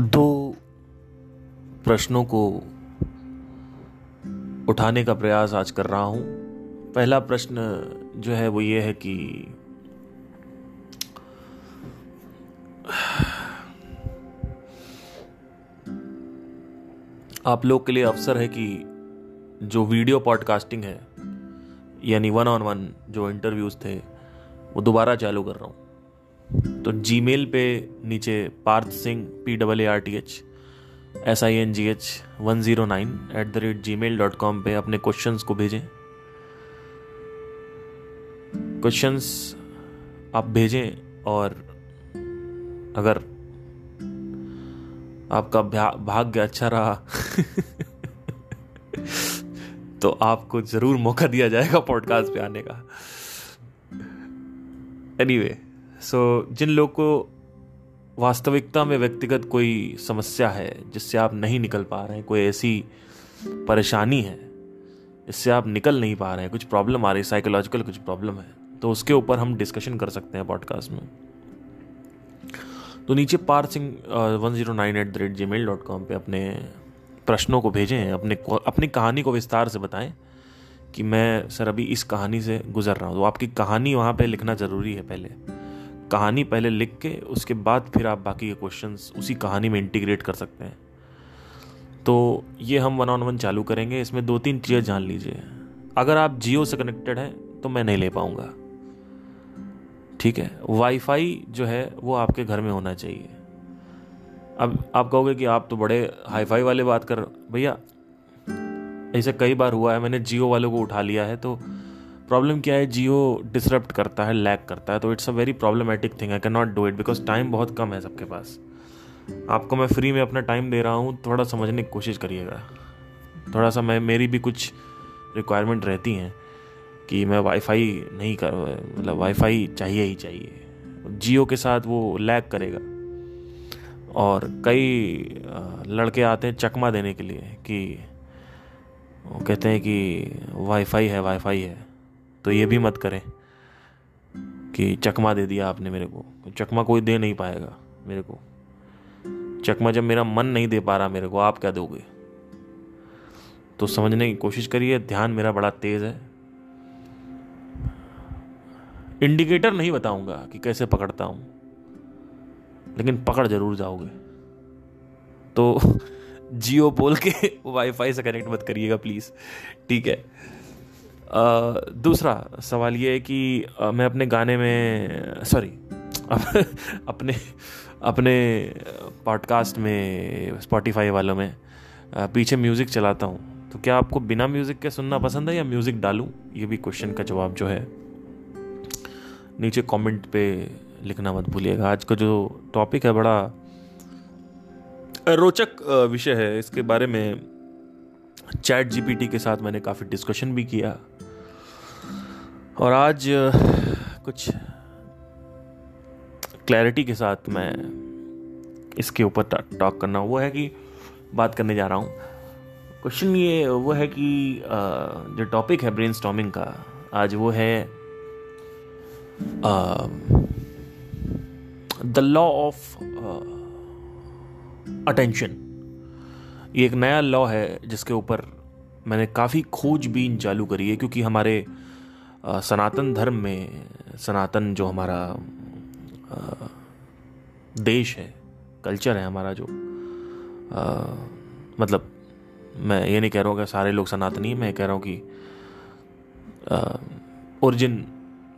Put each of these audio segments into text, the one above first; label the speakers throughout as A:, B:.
A: दो प्रश्नों को उठाने का प्रयास आज कर रहा हूँ। पहला प्रश्न जो है वो ये है कि आप लोग के लिए अवसर है कि जो वीडियो पॉडकास्टिंग है, यानी वन ऑन वन जो इंटरव्यूज़ थे, वो दोबारा चालू कर रहा हूँ। तो जी मेल पे नीचे Parth Singh P double A R T H S I N G H one zero nine eight the rate Gmail dot com पर अपने क्वेश्चन को भेजें। क्वेश्चन आप भेजें और अगर आपका भाग्य अच्छा रहा तो आपको ज़रूर मौका दिया जाएगा पॉडकास्ट पे आने का। एनीवे anyway, सो so, जिन लोग को वास्तविकता में व्यक्तिगत कोई समस्या है जिससे आप नहीं निकल पा रहे हैं कोई ऐसी परेशानी है जिससे आप निकल नहीं पा रहे हैं कुछ प्रॉब्लम आ रही है साइकोलॉजिकल कुछ प्रॉब्लम है तो उसके ऊपर हम डिस्कशन कर सकते हैं पॉडकास्ट में। तो नीचे Parth Singh one zero nine eight the rate Gmail dot com पर अपने प्रश्नों को भेजें अपने अपनी कहानी को विस्तार से बताएँ कि मैं सर अभी इस कहानी से गुजर रहा हूँ। तो आपकी कहानी वहाँ पे लिखना ज़रूरी है पहले। कहानी पहले लिख के, उसके बाद फिर आप बाकी के क्वेश्चंस उसी कहानी में इंटीग्रेट कर सकते हैं। तो ये हम वन ऑन वन चालू करेंगे। इसमें दो तीन चीज़ें जान लीजिए। अगर आप जियो से कनेक्टेड हैं तो मैं नहीं ले पाऊँगा। ठीक है? वाईफाई जो है, वो आपके घर में होना चाहिए। अब आप कहोगे कि आप तो बड़े हाईफाई वाले बात कर भैया, ऐसे कई बार हुआ है, मैंने जियो वालों को उठा लिया है तो प्रॉब्लम क्या है, जियो डिसरप्ट करता है लैक करता है तो it's a very problematic thing I can not do it because time बहुत कम है सबके पास. आपको मैं फ्री में अपना टाइम दे रहा हूँ, थोड़ा समझने की कोशिश करिएगा. थोड़ा सा मैं, मेरी भी कुछ रिक्वायरमेंट रहती हैं कि मैं वाईफाई नहीं कर मतलब वाईफाई चाहिए ही चाहिए. जियो के साथ वो लैग करेगा. और कई लड़के आते हैं चकमा देने के लिए कि, वो कहते हैं कि वाईफाई है वाईफाई है. तो ये भी मत करें कि चकमा दे दिया आपने मेरे को। चकमा कोई दे नहीं पाएगा मेरे को। चकमा जब मेरा मन नहीं दे पा रहा मेरे को, आप क्या दोगे? तो समझने की कोशिश करिए, ध्यान मेरा बड़ा तेज है। इंडिकेटर नहीं बताऊँगा कि कैसे पकड़ता हूँ, लेकिन पकड़ ज़रूर जाओगे। तो जियो बोल के वाईफाई से कनेक्ट मत करिएगा प्लीज़ ठीक है? दूसरा सवाल ये है कि मैं अपने गाने में सॉरी अपने अपने पॉडकास्ट में स्पॉटिफाई वालों में पीछे म्यूज़िक चलाता हूँ। तो क्या आपको बिना म्यूज़िक के सुनना पसंद है या म्यूज़िक डालूँ? ये भी क्वेश्चन का जवाब जो है, नीचे कमेंट पे लिखना मत भूलिएगा। आज का जो टॉपिक है बड़ा रोचक विषय है। इसके बारे में चैट जीपीटी के साथ मैंने काफ़ी डिस्कशन भी किया। और आज कुछ क्लैरिटी के साथ मैं इसके ऊपर टॉक करना, वो है कि बात करने जा रहा हूँ। क्वेश्चन ये, वो है कि जो टॉपिक है ब्रेन स्टॉमिंग का, आज वो है द लॉ ऑफ़ अटेंशन ये एक नया लॉ है जिसके ऊपर मैंने काफ़ी खोजबीन चालू करी है, क्योंकि हमारे सनातन धर्म में सनातन जो हमारा देश है कल्चर है हमारा जो आ, मतलब मैं ये नहीं कह रहा हूँ कि सारे लोग सनातनी मैं कह रहा हूँ कि ओरिजिन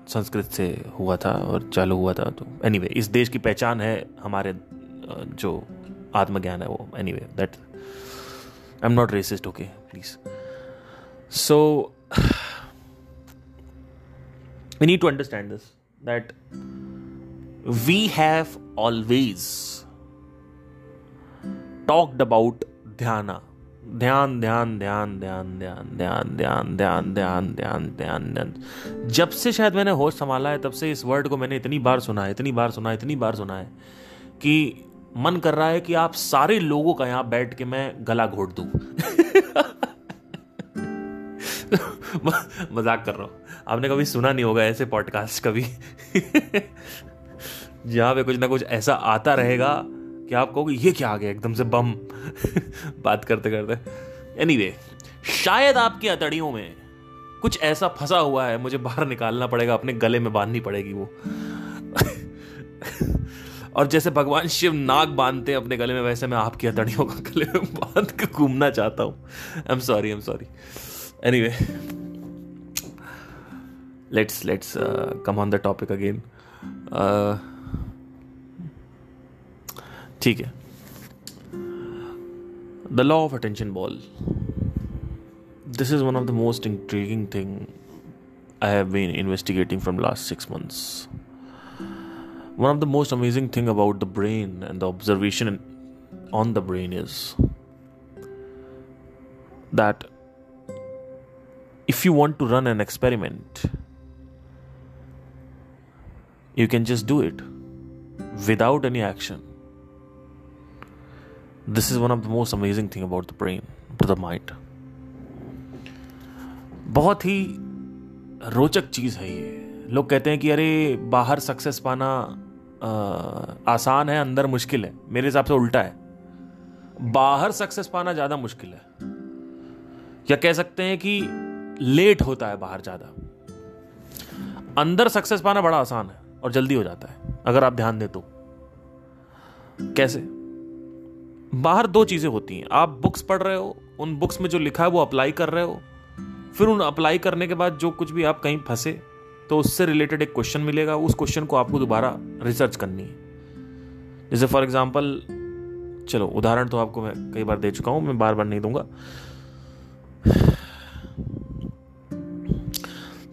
A: संस्कृत से हुआ था और चालू हुआ था तो एनीवे anyway, इस देश की पहचान है हमारे जो आत्मज्ञान है वो anyway that I am not racist okay please so we need to understand this that we have always talked about dhyana ध्यान ध्यान ध्यान ध्यान ध्यान ध्यान ध्यान ध्यान ध्यान ध्यान ध्यान ध्यान जब से शायद मैंने होश संभाला है तब से इस वर्ड को मैंने इतनी बार सुना है इतनी बार सुना है इतनी बार सुना है कि मन कर रहा है कि आप सारे लोगों का यहाँ बैठ के मैं गला घोट दू मज़ाक कर रहा हूँ आपने कभी सुना नहीं होगा ऐसे पॉडकास्ट कभी। जहाँ पे कुछ ना कुछ ऐसा आता रहेगा कि आप कहोगे ये क्या आ गया? एकदम से बम। बात करते करते। एनी anyway, शायद आपकी अतड़ियों में कुछ ऐसा फंसा हुआ है मुझे बाहर निकालना पड़ेगा अपने गले में बांधनी पड़ेगी वो। और जैसे भगवान शिव नाग बांधते हैं अपने गले में वैसे मैं आपकी अतड़ियों का गले में बाँध के घूमना चाहता हूँ। I am sorry I am sorry anyway let's let's come on the topic again ठीक है the law of attention ball this is one of the most intriguing thing I have been investigating from last six months one of the most amazing thing about the brain and the observation on the brain is that if you want to run an experiment you can just do it without any action. This is one of the most amazing thing about the brain to the mind. बहुत ही रोचक चीज़ है ये। लोग कहते हैं कि अरे बाहर सक्सेस पाना आ, आसान है अंदर मुश्किल है। मेरे हिसाब से उल्टा है। बाहर सक्सेस पाना ज़्यादा मुश्किल है। या कह सकते हैं कि लेट होता है बाहर ज़्यादा। अंदर सक्सेस पाना बड़ा आसान है। और जल्दी हो जाता है, अगर आप ध्यान दें तो। कैसे? बाहर दो चीज़ें होती हैं। आप बुक्स पढ़ रहे हो, उन बुक्स में जो लिखा है वो अप्लाई कर रहे हो, फिर उन अप्लाई करने के बाद जो कुछ भी आप कहीं फंसे तो उससे रिलेटेड एक क्वेश्चन मिलेगा, उस क्वेश्चन को आपको दोबारा रिसर्च करनी है। जैसे फॉर एग्ज़ाम्पल चलो, उदाहरण तो आपको मैं कई बार दे चुका हूँ, मैं बार बार नहीं दूँगा।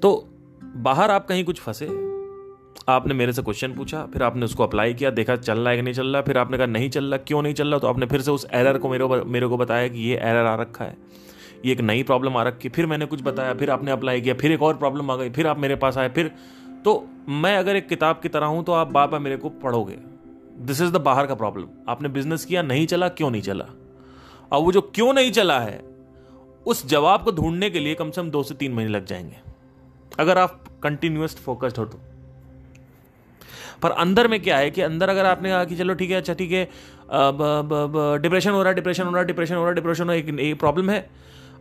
A: तो बाहर आप कहीं कुछ फंसे आपने मेरे से क्वेश्चन पूछा, फिर आपने उसको अप्लाई किया, देखा चल रहा है कि नहीं चल रहा, फिर आपने कहा नहीं चल रहा, क्यों नहीं चल रहा? तो आपने फिर से उस एरर को मेरे मेरे को बताया कि ये एरर आ रखा है। ये एक नई प्रॉब्लम आ रखी फिर मैंने कुछ बताया, फिर आपने अप्लाई किया, फिर एक और प्रॉब्लम आ गई, फिर आप मेरे पास आए, फिर तो मैं अगर एक किताब की तरह हूँ तो आप बार बार मेरे को पढ़ोगे। दिस इज़ द बाहर का प्रॉब्लम आपने बिज़नेस किया, नहीं चला, क्यों नहीं चला? और वो जो क्यों नहीं चला है, उस जवाब को ढूँढने के लिए कम से कम दो से तीन महीने लग जाएँगे। अगर आप कंटिन्यूस फोकस्ड हो तो। पर अंदर में क्या है कि अंदर अगर आपने कहा कि चलो ठीक है अच्छा ठीक है डिप्रेशन हो रहा है डिप्रेशन हो रहा है डिप्रेशन हो रहा है डिप्रेशन हो रहा है, एक प्रॉब्लम है।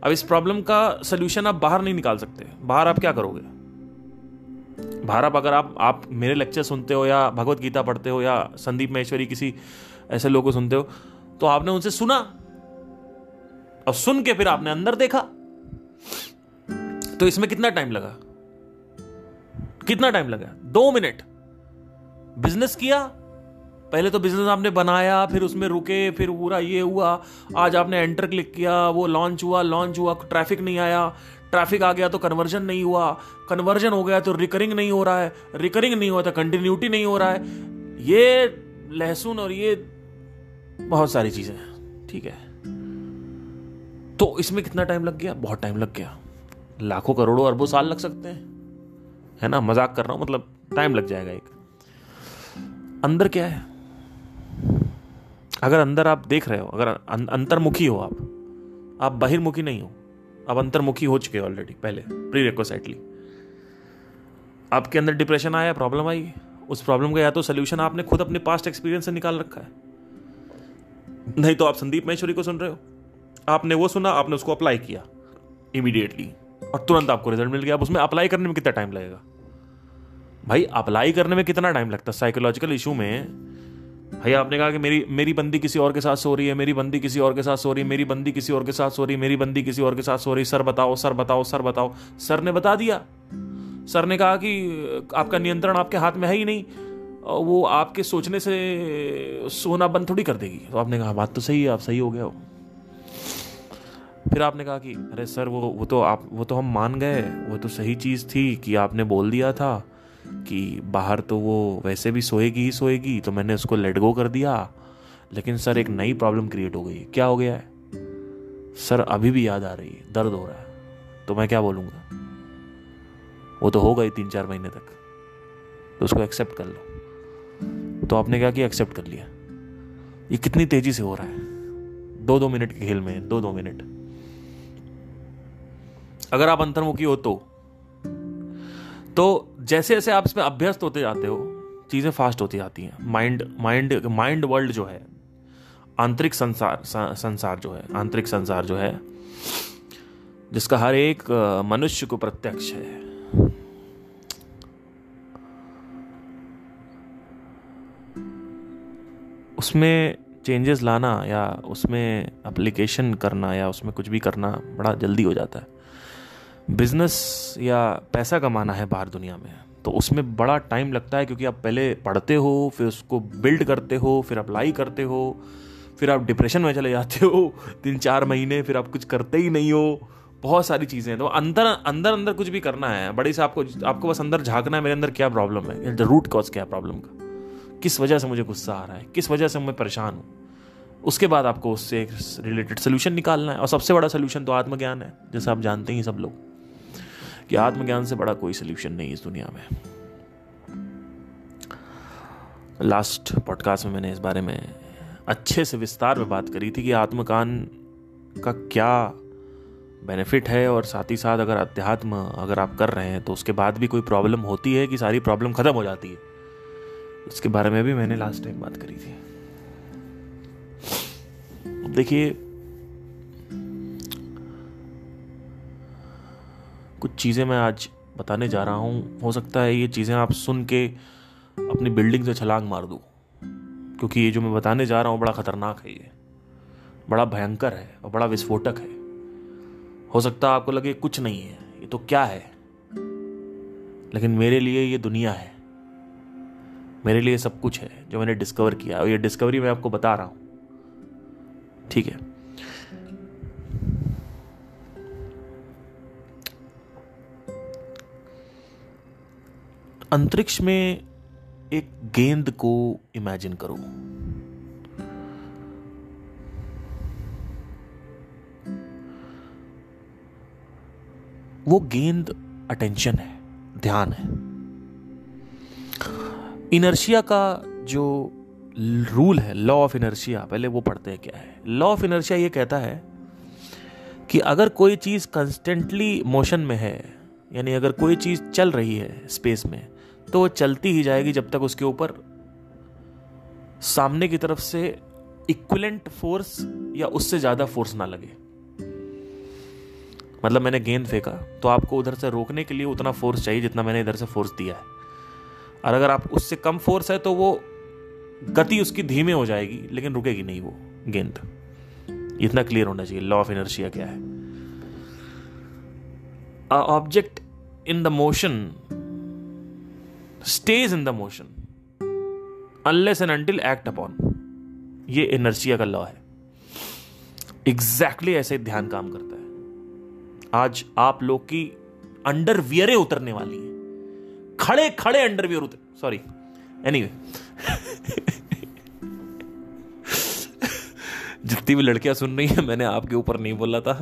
A: अब इस प्रॉब्लम का सोल्यूशन आप बाहर नहीं निकाल सकते। बाहर आप क्या करोगे? बाहर आप अगर आप आप मेरे लेक्चर सुनते हो या भगवत गीता पढ़ते हो या संदीप महेश्वरी किसी ऐसे लोगों को सुनते हो तो आपने उनसे सुना। और सुन के फिर आपने अंदर देखा। तो इसमें कितना टाइम लगा? कितना टाइम लगा? दो मिनट। बिज़नेस किया? पहले तो बिज़नेस आपने बनाया, फिर उसमें रुके, फिर पूरा ये हुआ। आज आपने एंटर क्लिक किया, वो लॉन्च हुआ लॉन्च हुआ, ट्रैफ़िक नहीं आया। ट्रैफ़िक आ गया तो कन्वर्जन नहीं हुआ। कन्वर्जन हो गया तो रिकरिंग नहीं हो रहा है। रिकरिंग नहीं हुआ तो कंटिन्यूटी नहीं हो रहा है। ये लहसुन और ये बहुत सारी चीज़ें हैं। ठीक है। तो इसमें कितना टाइम लग गया? बहुत टाइम लग गया। लाखों करोड़ों अरबों साल लग सकते हैं। है ना? मज़ाक कर रहा हूँ मतलब टाइम लग जाएगा एक। अंदर क्या है? अगर अंदर आप देख रहे हो अगर अं-, अंतर्मुखी हो आप आप बहिर्मुखी नहीं हो। आप अंतर्मुखी हो चुके हो ऑलरेडी पहले प्री रिक्वेसाइटली आपके अंदर डिप्रेशन आया प्रॉब्लम आई उस प्रॉब्लम का या तो सोल्यूशन आपने खुद अपने पास्ट एक्सपीरियंस से निकाल रखा है। नहीं तो आप संदीप महेश्वरी को सुन रहे हो। आपने वो सुना आपने उसको अप्लाई किया इमीडिएटली और तुरंत आपको रिज़ल्ट मिल गया। अब उसमें अप्लाई करने में कितना टाइम लगेगा? भाई अप्लाई करने में कितना टाइम लगता है? साइकोलॉजिकल इशू में, भाई, आपने कहा कि मेरी मेरी बंदी किसी और के साथ सो रही है, मेरी बंदी किसी और के साथ सो रही है, मेरी बंदी किसी और के साथ सो रही है, मेरी बंदी किसी और के साथ सो रही सर, बताओ सर बताओ सर बताओ। सर ने बता दिया। सर ने कहा कि, आपका नियंत्रण आपके हाथ में है ही नहीं। वो आपके सोचने से सोना बंद थोड़ी कर देगी। तो आपने कहा, बात तो सही है, आप सही हो गया हो। फिर आपने कहा कि, अरे सर, वो वो तो आप, वो तो हम मान गए। वो तो सही चीज़ थी कि आपने बोल दिया था। कि बाहर तो वो वैसे भी सोएगी ही सोएगी तो मैंने उसको लेट गो कर दिया। लेकिन सर, एक नई प्रॉब्लम क्रिएट हो गई। क्या हो गया है? सर, अभी भी याद आ रही है। दर्द हो रहा है। तो मैं क्या बोलूँगा? वो तो हो गई तीन चार महीने तक। तो उसको एक्सेप्ट कर लो। तो आपने क्या किया? एक्सेप्ट कर लिया। ये कितनी तेज़ी से हो रहा है। दो दो मिनट के खेल में दो दो मिनट अगर आप अंतर्मुखी हो तो। तो जैसे जैसे आप इसमें अभ्यस्त होते जाते हो, चीज़ें फास्ट होती जाती हैं। माइंड माइंड माइंड वर्ल्ड जो है, आंतरिक संसार संसार जो है, आंतरिक संसार जो है, जिसका हर एक मनुष्य को प्रत्यक्ष है। उसमें चेंजेस लाना या उसमें एप्लीकेशन करना या उसमें कुछ भी करना बड़ा जल्दी हो जाता है। बिज़नेस या पैसा कमाना है बाहर दुनिया में तो उसमें बड़ा टाइम लगता है क्योंकि आप पहले पढ़ते हो, फिर उसको बिल्ड करते हो, फिर अप्लाई करते हो, फिर आप डिप्रेशन में चले जाते हो, तीन चार महीने फिर आप कुछ करते ही नहीं हो। बहुत सारी चीज़ें हैं। तो अंदर अंदर अंदर कुछ भी करना है, बड़ी से आपको आपको बस अंदर झांकना है, मेरे अंदर क्या प्रॉब्लम है? द रूट कॉज क्या है प्रॉब्लम का? किस वजह से मुझे गुस्सा आ रहा है? किस वजह से मैं परेशान हूँ? उसके बाद आपको उससे एक रिलेटेड सोल्यूशन निकालना है। और सबसे बड़ा सोल्यूशन तो आत्मज्ञान है, जैसे आप जानते ही सब लोग। कि आत्मज्ञान से बड़ा कोई सोल्यूशन नहीं इस दुनिया में। लास्ट पॉडकास्ट में मैंने इस बारे में अच्छे से विस्तार में बात करी थी कि आत्मकान का क्या बेनिफिट है और साथ ही साथ अगर अध्यात्म अगर आप कर रहे हैं तो उसके बाद भी कोई प्रॉब्लम होती है कि सारी प्रॉब्लम खत्म हो जाती है? उसके बारे में भी मैंने लास्ट टाइम बात करी थी। देखिए कुछ चीज़ें मैं आज बताने जा रहा हूँ। हो सकता है ये चीज़ें आप सुन के अपनी बिल्डिंग से छलांग मार दो। क्योंकि ये जो मैं बताने जा रहा हूँ, बड़ा ख़तरनाक है ये। बड़ा भयंकर है और बड़ा विस्फोटक है। हो सकता है आपको लगे कुछ नहीं है, ये तो क्या है? लेकिन मेरे लिए ये दुनिया है। मेरे लिए सब कुछ है जो मैंने डिस्कवर किया और ये डिस्कवरी मैं आपको बता रहा हूँ। ठीक है? अंतरिक्ष में एक गेंद को इमेजिन करो। वो गेंद अटेंशन है, ध्यान है। इनर्शिया का जो रूल है लॉ ऑफ़ इनर्शिया पहले वो पढ़ते हैं क्या है। लॉ ऑफ़ इनर्शिया ये कहता है कि अगर कोई चीज़ कंस्टेंटली मोशन में है, यानी अगर कोई चीज़ चल रही है स्पेस में तो चलती ही जाएगी जब तक उसके ऊपर सामने की तरफ़ से इक्विलेंट फोर्स या उससे ज़्यादा फोर्स ना लगे। मतलब मैंने गेंद फेंका तो आपको उधर से रोकने के लिए उतना फोर्स चाहिए जितना मैंने इधर से फोर्स दिया है। और अगर आप उससे कम फोर्स है तो वो गति उसकी धीमे हो जाएगी, लेकिन रुकेगी नहीं वो गेंद। इतना क्लियर होना चाहिए लॉ ऑफ़ एनर्जिया क्या है? Object in the motion stage in the motion unless and until act upon ये एनर्जिया का लॉ है। एग्जैक्टली exactly ऐसे ध्यान काम करता है। आज आप लोग की अंडरवियरें उतरने वाली है। खड़े खड़े अंडरवियर उतर सॉरी एनीवे जितनी भी लड़कियाँ सुन रही हैं, मैंने आपके ऊपर नहीं बोला था।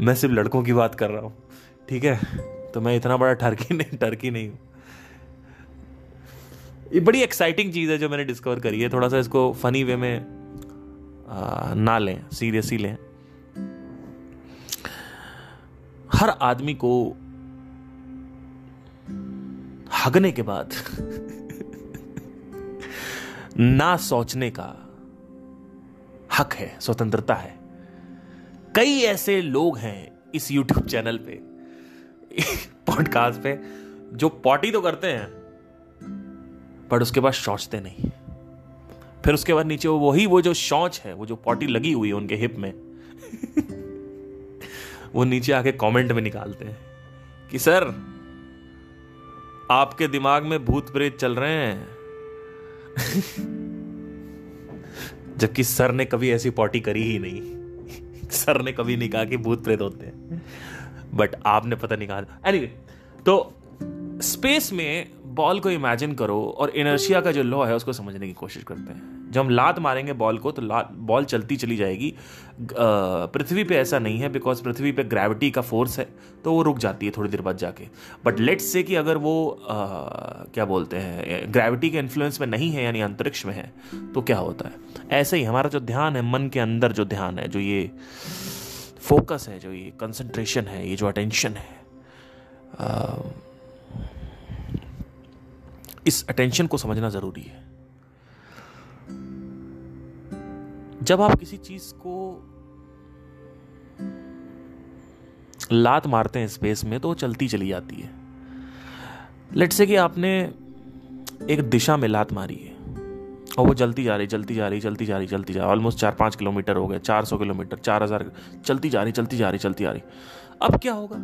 A: मैं सिर्फ़ लड़कों की बात कर रहा हूँ, ठीक है? तो मैं इतना बड़ा टर्की नहीं टर्की नहीं हूँ। ये बड़ी एक्साइटिंग चीज़ है जो मैंने डिस्कवर करी है। थोड़ा सा इसको फनी वे में आ, ना लें सीरियसली लें। हर आदमी को हगने के बाद ना सोचने का हक है स्वतंत्रता है। कई ऐसे लोग हैं इस YouTube चैनल पे पॉडकास्ट पे जो पॉटी तो करते हैं पर उसके बाद सोचते नहीं। फिर उसके बाद नीचे वो वही, वो जो शौच है, वो जो पॉटी लगी हुई है उनके हिप में, वो नीचे आके कमेंट में निकालते हैं कि, सर, आपके दिमाग में भूत प्रेत चल रहे हैं। जबकि सर ने कभी ऐसी पॉटी करी ही नहीं। सर ने कभी नहीं कहा कि भूत प्रेत होते हैं। बट आपने पता नहीं कहा एनीवे तो स्पेस में बॉल को इमेजिन करो और इनर्शिया का जो लॉ है उसको समझने की कोशिश करते हैं। जब हम लात मारेंगे बॉल को तो लात बॉल चलती चली जाएगी। पृथ्वी पे ऐसा नहीं है बिकॉज़ पृथ्वी पे ग्रेविटी का फोर्स है तो वो रुक जाती है थोड़ी देर बाद जाके। बट लेट्स से कि अगर वो आ, क्या बोलते हैं ग्रेविटी के इन्फ्लुएंस में नहीं है यानी अंतरिक्ष में है तो क्या होता है? ऐसे ही हमारा जो ध्यान है मन के अंदर जो ध्यान है जो ये फोकस है जो ये कंसंट्रेशन है ये जो अटेंशन है आ, इस अटेंशन को समझना ज़रूरी है। जब आप किसी चीज़ को लात मारते हैं स्पेस में तो वो चलती चली जाती है। लेट से कि आपने एक दिशा में लात मारी है, और वो जलती जा रही चलती जा रही चलती जा रही चलती जा रही ऑलमोस्ट चार पाँच किलोमीटर हो गए, चार सौ किलोमीटर, चार हज़ार, चलती जा रही, चलती जा रही, चलती जा रही। अब क्या होगा?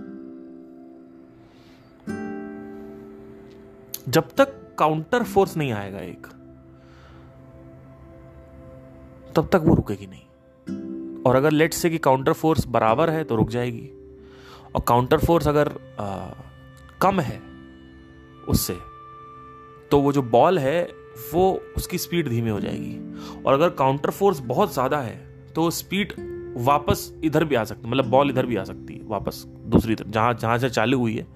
A: जब तक काउंटर फोर्स नहीं आएगा एक। तब तक वो रुकेगी नहीं। और अगर लेट से कि काउंटर फोर्स बराबर है तो रुक जाएगी। और काउंटर फोर्स अगर आ, कम है उससे तो वो जो बॉल है वो उसकी स्पीड धीमी हो जाएगी। और अगर काउंटर फोर्स बहुत ज़्यादा है तो स्पीड वापस इधर भी आ सकती मतलब बॉल इधर भी आ सकती है वापस दूसरी तरफ़ जहाँ जहाँ से चालू हुई है।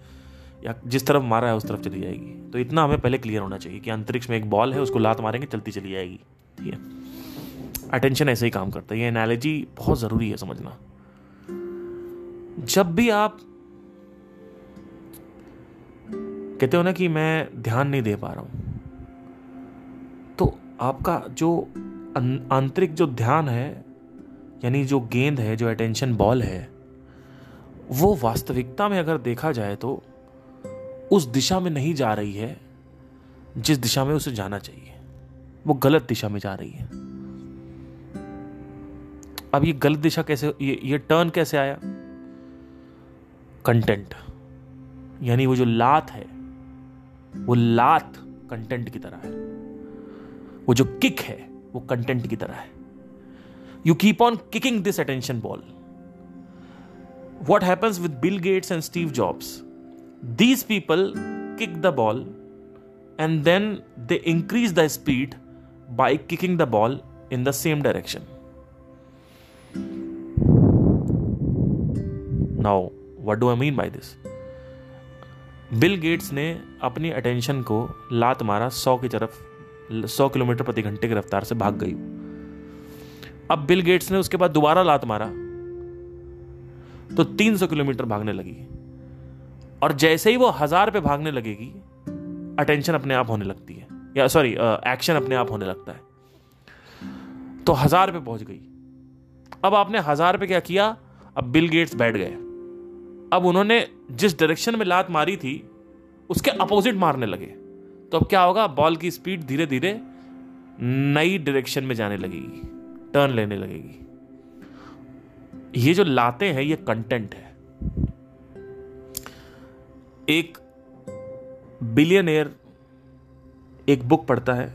A: या जिस तरफ़ मारा है, उस तरफ़ चली जाएगी। तो इतना हमें पहले क्लियर होना चाहिए कि अंतरिक्ष में एक बॉल है, उसको लात मारेंगे, चलती चली जाएगी। ठीक है? अटेंशन ऐसे ही काम करता है। ये एनालॉजी बहुत ज़रूरी है समझना। जब भी आप कहते हो ना कि मैं ध्यान नहीं दे पा रहा हूँ तो आपका जो आंतरिक जो ध्यान है, यानी जो गेंद है, जो अटेंशन बॉल है, वो वास्तविकता में अगर देखा जाए तो उस दिशा में नहीं जा रही है, जिस दिशा में उसे जाना चाहिए। वो गलत दिशा में जा रही है। अब ये गलत दिशा कैसे, ये ये टर्न कैसे आया? कंटेंट यानी वो जो लात है, वो लात कंटेंट की तरह है। वो जो किक है, वो कंटेंट की तरह है। You keep on kicking this attention ball what happens with Bill Gates and Steve Jobs these people kick the ball and then they increase the speed by kicking the ball in the same direction. Now, what do I mean by this Bill Gates ने अपनी attention को लात मारा सौ की तरफ़ सौ kilometre प्रति घंटे की रफ्तार से भाग गई। अब बिल गेट्स ने उसके बाद दोबारा लात मारा तो तीन सौ किलोमीटर भागने लगी। और जैसे ही वो हज़ार पे भागने लगेगी अटेंशन अपने आप होने लगती है। या सॉरी एक्शन अपने आप होने लगता है। तो हज़ार पे पहुँच गई। अब आपने हज़ार पे क्या किया? अब बिल गेट्स बैठ गए। अब उन्होंने जिस डायरेक्शन में लात मारी थी, उसके अपोजिट मारने लगे। तो अब क्या होगा? बॉल की स्पीड धीरे धीरे नई डायरेक्शन में जाने लगेगी। टर्न लेने लगेगी। ये जो लाते हैं, ये कंटेंट है। एक बिलियनियर एक बुक पढ़ता है,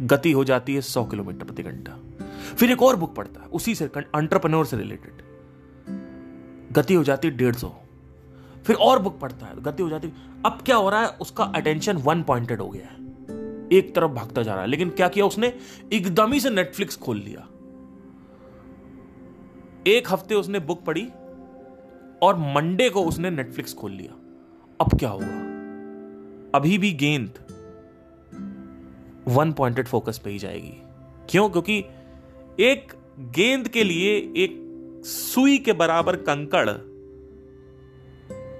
A: गति हो जाती है सौ किलोमीटर प्रति घंटा। फिर एक और बुक पढ़ता है, उसी से अंटरप्रनोर से रिलेटेड गति हो जाती है डेढ़ सौ। फिर और बुक पढ़ता है, गति हो जाती, अब क्या हो रहा है, उसका अटेंशन वन पॉइंटेड हो गया है। एक तरफ़ भागता जा रहा है, लेकिन क्या किया उसने? एकदम ही से नेटफ्लिक्स खोल लिया। एक हफ़्ते उसने बुक पढ़ी और मंडे को उसने नेटफ्लिक्स खोल लिया। अब क्या होगा अभी भी गेंद वन पॉइंटेड फोकस पे ही जाएगी। क्यों? क्योंकि एक गेंद के लिए एक सुई के बराबर कंकड़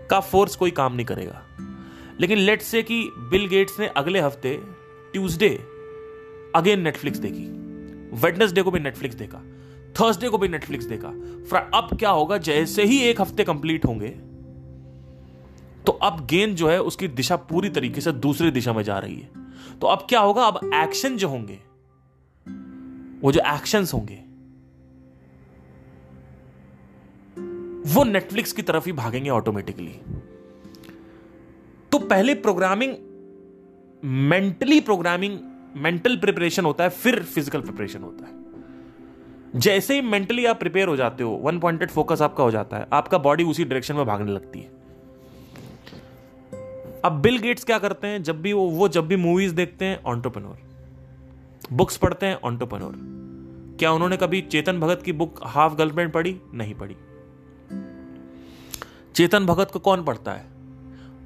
A: का फोर्स कोई काम नहीं करेगा। लेकिन लेट से कि बिल गेट्स ने अगले हफ़्ते ट्यूसडे अगेन नेटफ्लिक्स देखी। वेडनेसडे को भी नेटफ्लिक्स देखा। थर्सडे को भी नेटफ्लिक्स देखा। अब क्या होगा, जैसे ही एक हफ़्ते कंप्लीट होंगे तो अब गेंद जो है, उसकी दिशा पूरी तरीके से दूसरी दिशा में जा रही है। तो अब क्या होगा, अब एक्शन जो होंगे, वो जो एक्शन होंगे, वो नेटफ्लिक्स की तरफ़ ही भागेंगे ऑटोमेटिकली तो पहले programming mentally programming mental preparation होता है, फिर फ़िज़िकल प्रिपरेशन होता है। जैसे ही मेंटली आप प्रिपेयर हो जाते हो वन पॉइंटेड फोकस आपका हो जाता है, आपका बॉडी उसी डायरेक्शन में भागने लगती है। अब बिल गेट्स क्या करते हैं? जब भी वो वो जब भी मूवीज़ देखते हैं ऑन्टोपनोर बुक्स पढ़ते हैं ऑन्टोपनोर क्या उन्होंने कभी चेतन भगत की बुक हाफ़ गर्लफ्रेंड पढ़ी? नहीं पढ़ी। चेतन भगत को कौन पढ़ता है?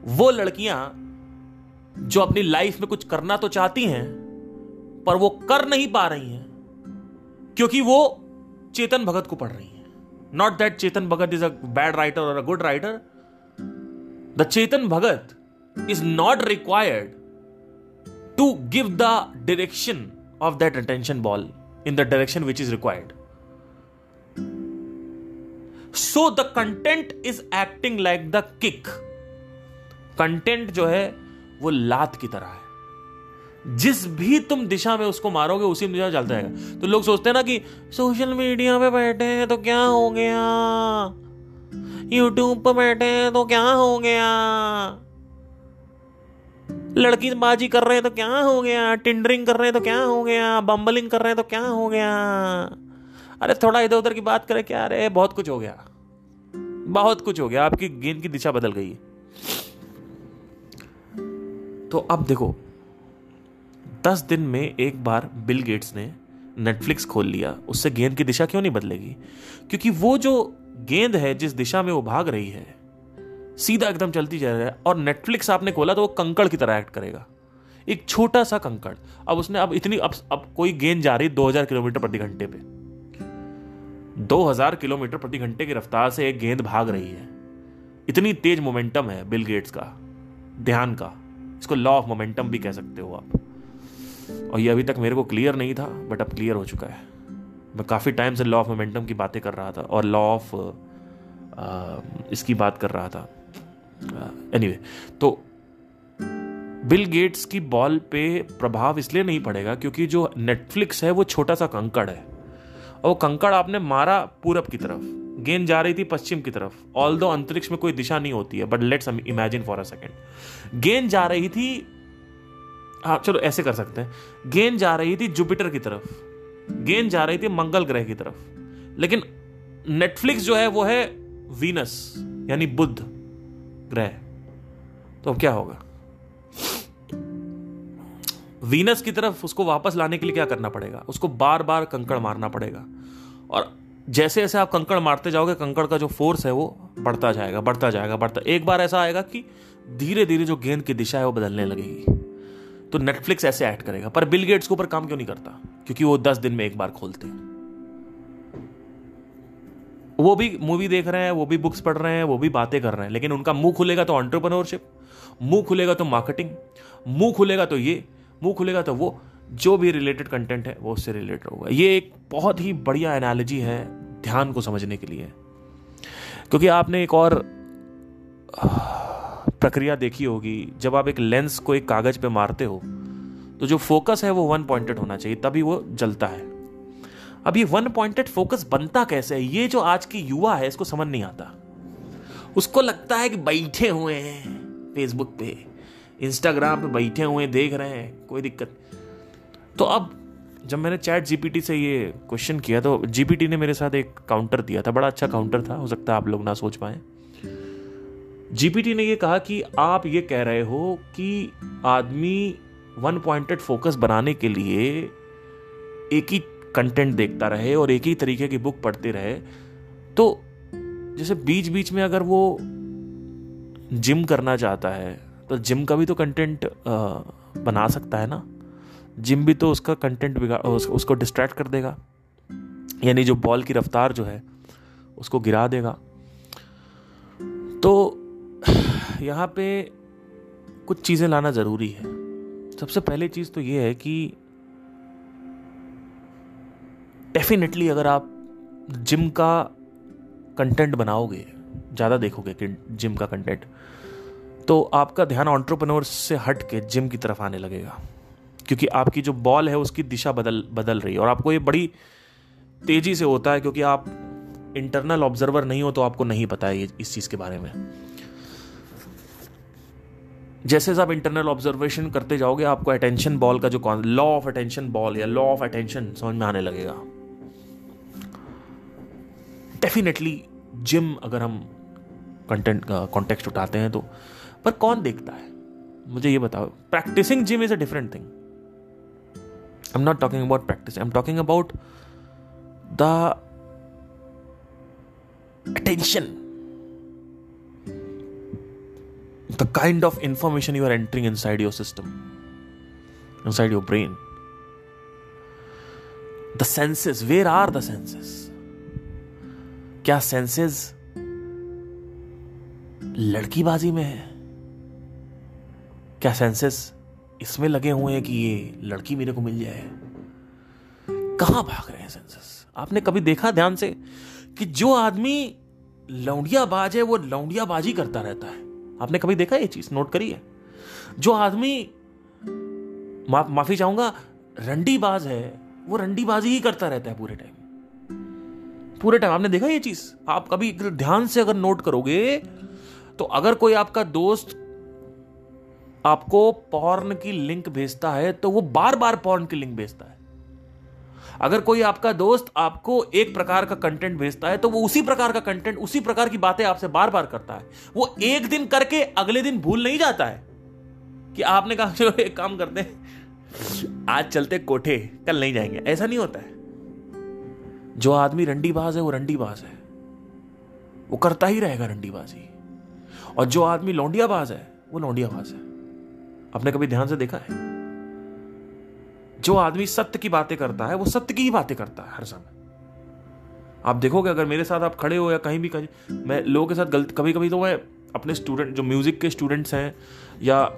A: वो लड़कियाँ जो अपनी लाइफ में कुछ करना तो चाहती हैं, पर वो कर नहीं पा रही हैं। क्योंकि वो चेतन भगत को पढ़ रही हैं। Not that Chetan Bhagat is a bad writer और a good writer the Chetan Bhagat is not required to give the direction of that attention ball in the direction which is required so the content is acting like the kick content जो है, वो लात की तरह है। जिस भी तुम दिशा में उसको मारोगे, उसी दिशा में चलता जाएगा तो लोग सोचते हैं ना कि, सोशल मीडिया पे बैठे हैं तो क्या हो गया? यूट्यूब पर बैठे हैं तो क्या हो गया? लड़की बाजी कर रहे हैं तो क्या हो गया? टिंडरिंग कर रहे हैं तो क्या हो गया? बम्बलिंग कर रहे हैं तो क्या हो गया? अरे थोड़ा इधर उधर की बात करें क्या अरे, बहुत कुछ हो गया। बहुत कुछ हो गया। आपकी गेंद की दिशा बदल गई। तो अब देखो दस दिन में एक बार बिल गेट्स ने नेटफ्लिक्स खोल लिया। उससे गेंद की दिशा क्यों नहीं बदलेगी? क्योंकि वो जो गेंद है, जिस दिशा में वो भाग रही है, सीधा एकदम चलती जा रहा है और नेटफ्लिक्स आपने खोला तो वो कंकड़ की तरह एक्ट करेगा। एक छोटा सा कंकड़। अब उसने अब इतनी, अब अब कोई गेंद जा रही दो हज़ार किलोमीटर प्रति घंटे पे। दो हज़ार किलोमीटर प्रति घंटे की रफ्तार से एक गेंद भाग रही है। इतनी तेज मोमेंटम है बिल गेट्स का, ध्यान का। इसको लॉ ऑफ़ मोमेंटम भी कह सकते हो आप। और ये अभी तक मेरे को क्लियर नहीं था बट अब क्लियर हो चुका है। मैं काफ़ी टाइम से लॉ ऑफ़ मोमेंटम की बातें कर रहा था और लॉ ऑफ़ इसकी बात कर रहा था। एनीवे anyway, तो बिल गेट्स की बॉल पे प्रभाव इसलिए नहीं पड़ेगा क्योंकि जो नेटफ्लिक्स है वो छोटा सा कंकड़ है। और वो कंकड़ आपने मारा पूरब की तरफ़ गेंद जा रही थी पश्चिम की तरफ़ ऑल दो अंतरिक्ष में कोई दिशा नहीं होती है but let's imagine for a second गेंद जा रही थी हाँ चलो ऐसे कर सकते हैं। गेंद जा रही थी जुपिटर की तरफ़। गेंद जा रही थी मंगल ग्रह की तरफ़। लेकिन नेटफ्लिक्स जो है, वो है वीनस यानी बुद्ध ग्रह। तो अब क्या होगा? वीनस की तरफ़ उसको वापस लाने के लिए क्या करना पड़ेगा? उसको बार बार कंकड़ मारना पड़ेगा। और जैसे जैसे आप कंकड़ मारते जाओगे, कंकड़ का जो फोर्स है, वो बढ़ता जाएगा बढ़ता जाएगा, बढ़ता एक बार ऐसा आएगा कि धीरे धीरे जो गेंद की दिशा है, वो बदलने लगेगी। तो नेटफ्लिक्स ऐसे एक्ट करेगा। पर बिल गेट्स के ऊपर काम क्यों नहीं करता? क्योंकि वो दस दिन में एक बार खोलते हैं। वो भी मूवी देख रहे हैं, वो भी बुक्स पढ़ रहे हैं, वो भी बातें कर रहे हैं। लेकिन उनका मुँह खुलेगा तो ऑन्टरप्रनोरशिप मुँह खुलेगा तो मार्केटिंग मुँह खुलेगा तो ये, मुँह खुलेगा तो वो। जो भी रिलेटेड कंटेंट है, वो उससे रिलेटेड होगा। ये एक बहुत ही बढ़िया एनालॉजी है ध्यान को समझने के लिए। क्योंकि आपने एक और प्रक्रिया देखी होगी, जब आप एक लेंस को एक कागज़ पे मारते हो तो जो फोकस है वो वन पॉइंटेड होना चाहिए, तभी वो जलता है। अब ये वन पॉइंटेड फोकस बनता कैसे है? ये जो आज की युवा है, इसको समझ नहीं आता। उसको लगता है कि बैठे हुए हैं फेसबुक पे इंस्टाग्राम पे बैठे हुए देख रहे हैं, कोई दिक्कत तो अब, जब मैंने चैट जीपीटी से ये क्वेश्चन किया तो जीपीटी ने मेरे साथ एक काउंटर दिया था, बड़ा अच्छा काउंटर था, हो सकता है आप लोग ना सोच पाए। जीपीटी ने ये कहा कि आप ये कह रहे हो कि आदमी वन पॉइंटेड फोकस बनाने के लिए एक ही कंटेंट देखता रहे और एक ही तरीके की बुक पढ़ते रहे तो जैसे बीच बीच में अगर वो जिम करना चाहता है तो जिम का भी तो कंटेंट बना सकता है ना? जिम भी तो उसका कंटेंट बिगाड़ उसको डिस्ट्रैक्ट कर देगा। यानी जो बॉल की रफ्तार जो है, उसको गिरा देगा। तो यहाँ पे कुछ चीज़ें लाना ज़रूरी है। सबसे पहली चीज़ तो ये है कि डेफिनेटली अगर आप जिम का कंटेंट बनाओगे, ज़्यादा देखोगे कि जिम का कंटेंट तो आपका ध्यान ऑन्ट्रोप्रनोर से हट के जिम की तरफ़ आने लगेगा। क्योंकि आपकी जो बॉल है, उसकी दिशा बदल बदल रही है। और आपको ये बड़ी तेज़ी से होता है, क्योंकि आप इंटरनल ऑब्जर्वर नहीं हो तो आपको नहीं पता है इस चीज़ के बारे में। जैसे आप इंटरनल ऑब्जर्वेशन करते जाओगे, आपको अटेंशन बॉल का जो लॉ ऑफ़ अटेंशन बॉल या लॉ ऑफ़ अटेंशन समझ में आने लगेगा। डेफिनेटली जिम अगर हम कंटेंट कॉन्टेक्स्ट उठाते हैं तो पर कौन देखता है? मुझे ये बताओ practicing gym is a different thing I am not talking about practice I am talking about the attention the kind of information you are entering inside your system, inside your brain. The senses, where are the senses? क्या senses लड़कीबाजी में है क्या senses इसमें लगे हुए हैं कि ये लड़की मेरे को मिल जाए कहाँ भाग रहे हैं सेंसेस आपने कभी देखा ध्यान से कि जो आदमी लौंडियाबाज है वो लौंडियाबाजी करता रहता है आपने कभी देखा ये चीज़? नोट करी है जो आदमी मा, माफ़ी चाहूँगा रंडीबाज है वो रंडीबाजी ही करता रहता है पूरे टाइम पूरे टाइम आपने देखा ये चीज़? आप कभी ध्यान से अगर नोट करोगे तो अगर कोई आपका दोस्त आपको पॉर्न की लिंक भेजता है तो वो बार बार पॉर्न की लिंक भेजता है। अगर कोई आपका दोस्त आपको एक प्रकार का कंटेंट भेजता है तो वो उसी प्रकार का कंटेंट उसी प्रकार की बातें आपसे बार बार करता है। वो एक दिन करके अगले दिन भूल नहीं जाता है कि आपने कहा, चलो, एक काम करते हैं। आज चलते कोठे, कल नहीं जाएँगे। ऐसा नहीं होता है। जो आदमी रंडीबाज है, वो रंडीबाज है। वो करता ही रहेगा रंडीबाजी। और जो आदमी लौंडियाबाज है, वो लौंडियाबाज है। आपने कभी ध्यान से देखा है? जो आदमी सत्य की बातें करता है, वो सत्य की ही बातें करता है हर समय। आप देखोगे, अगर मेरे साथ आप खड़े हो या कहीं भी कहीं, मैं लोगों के साथ गलत कभी कभी तो मैं अपने स्टूडेंट जो म्यूज़िक के स्टूडेंट्स हैं या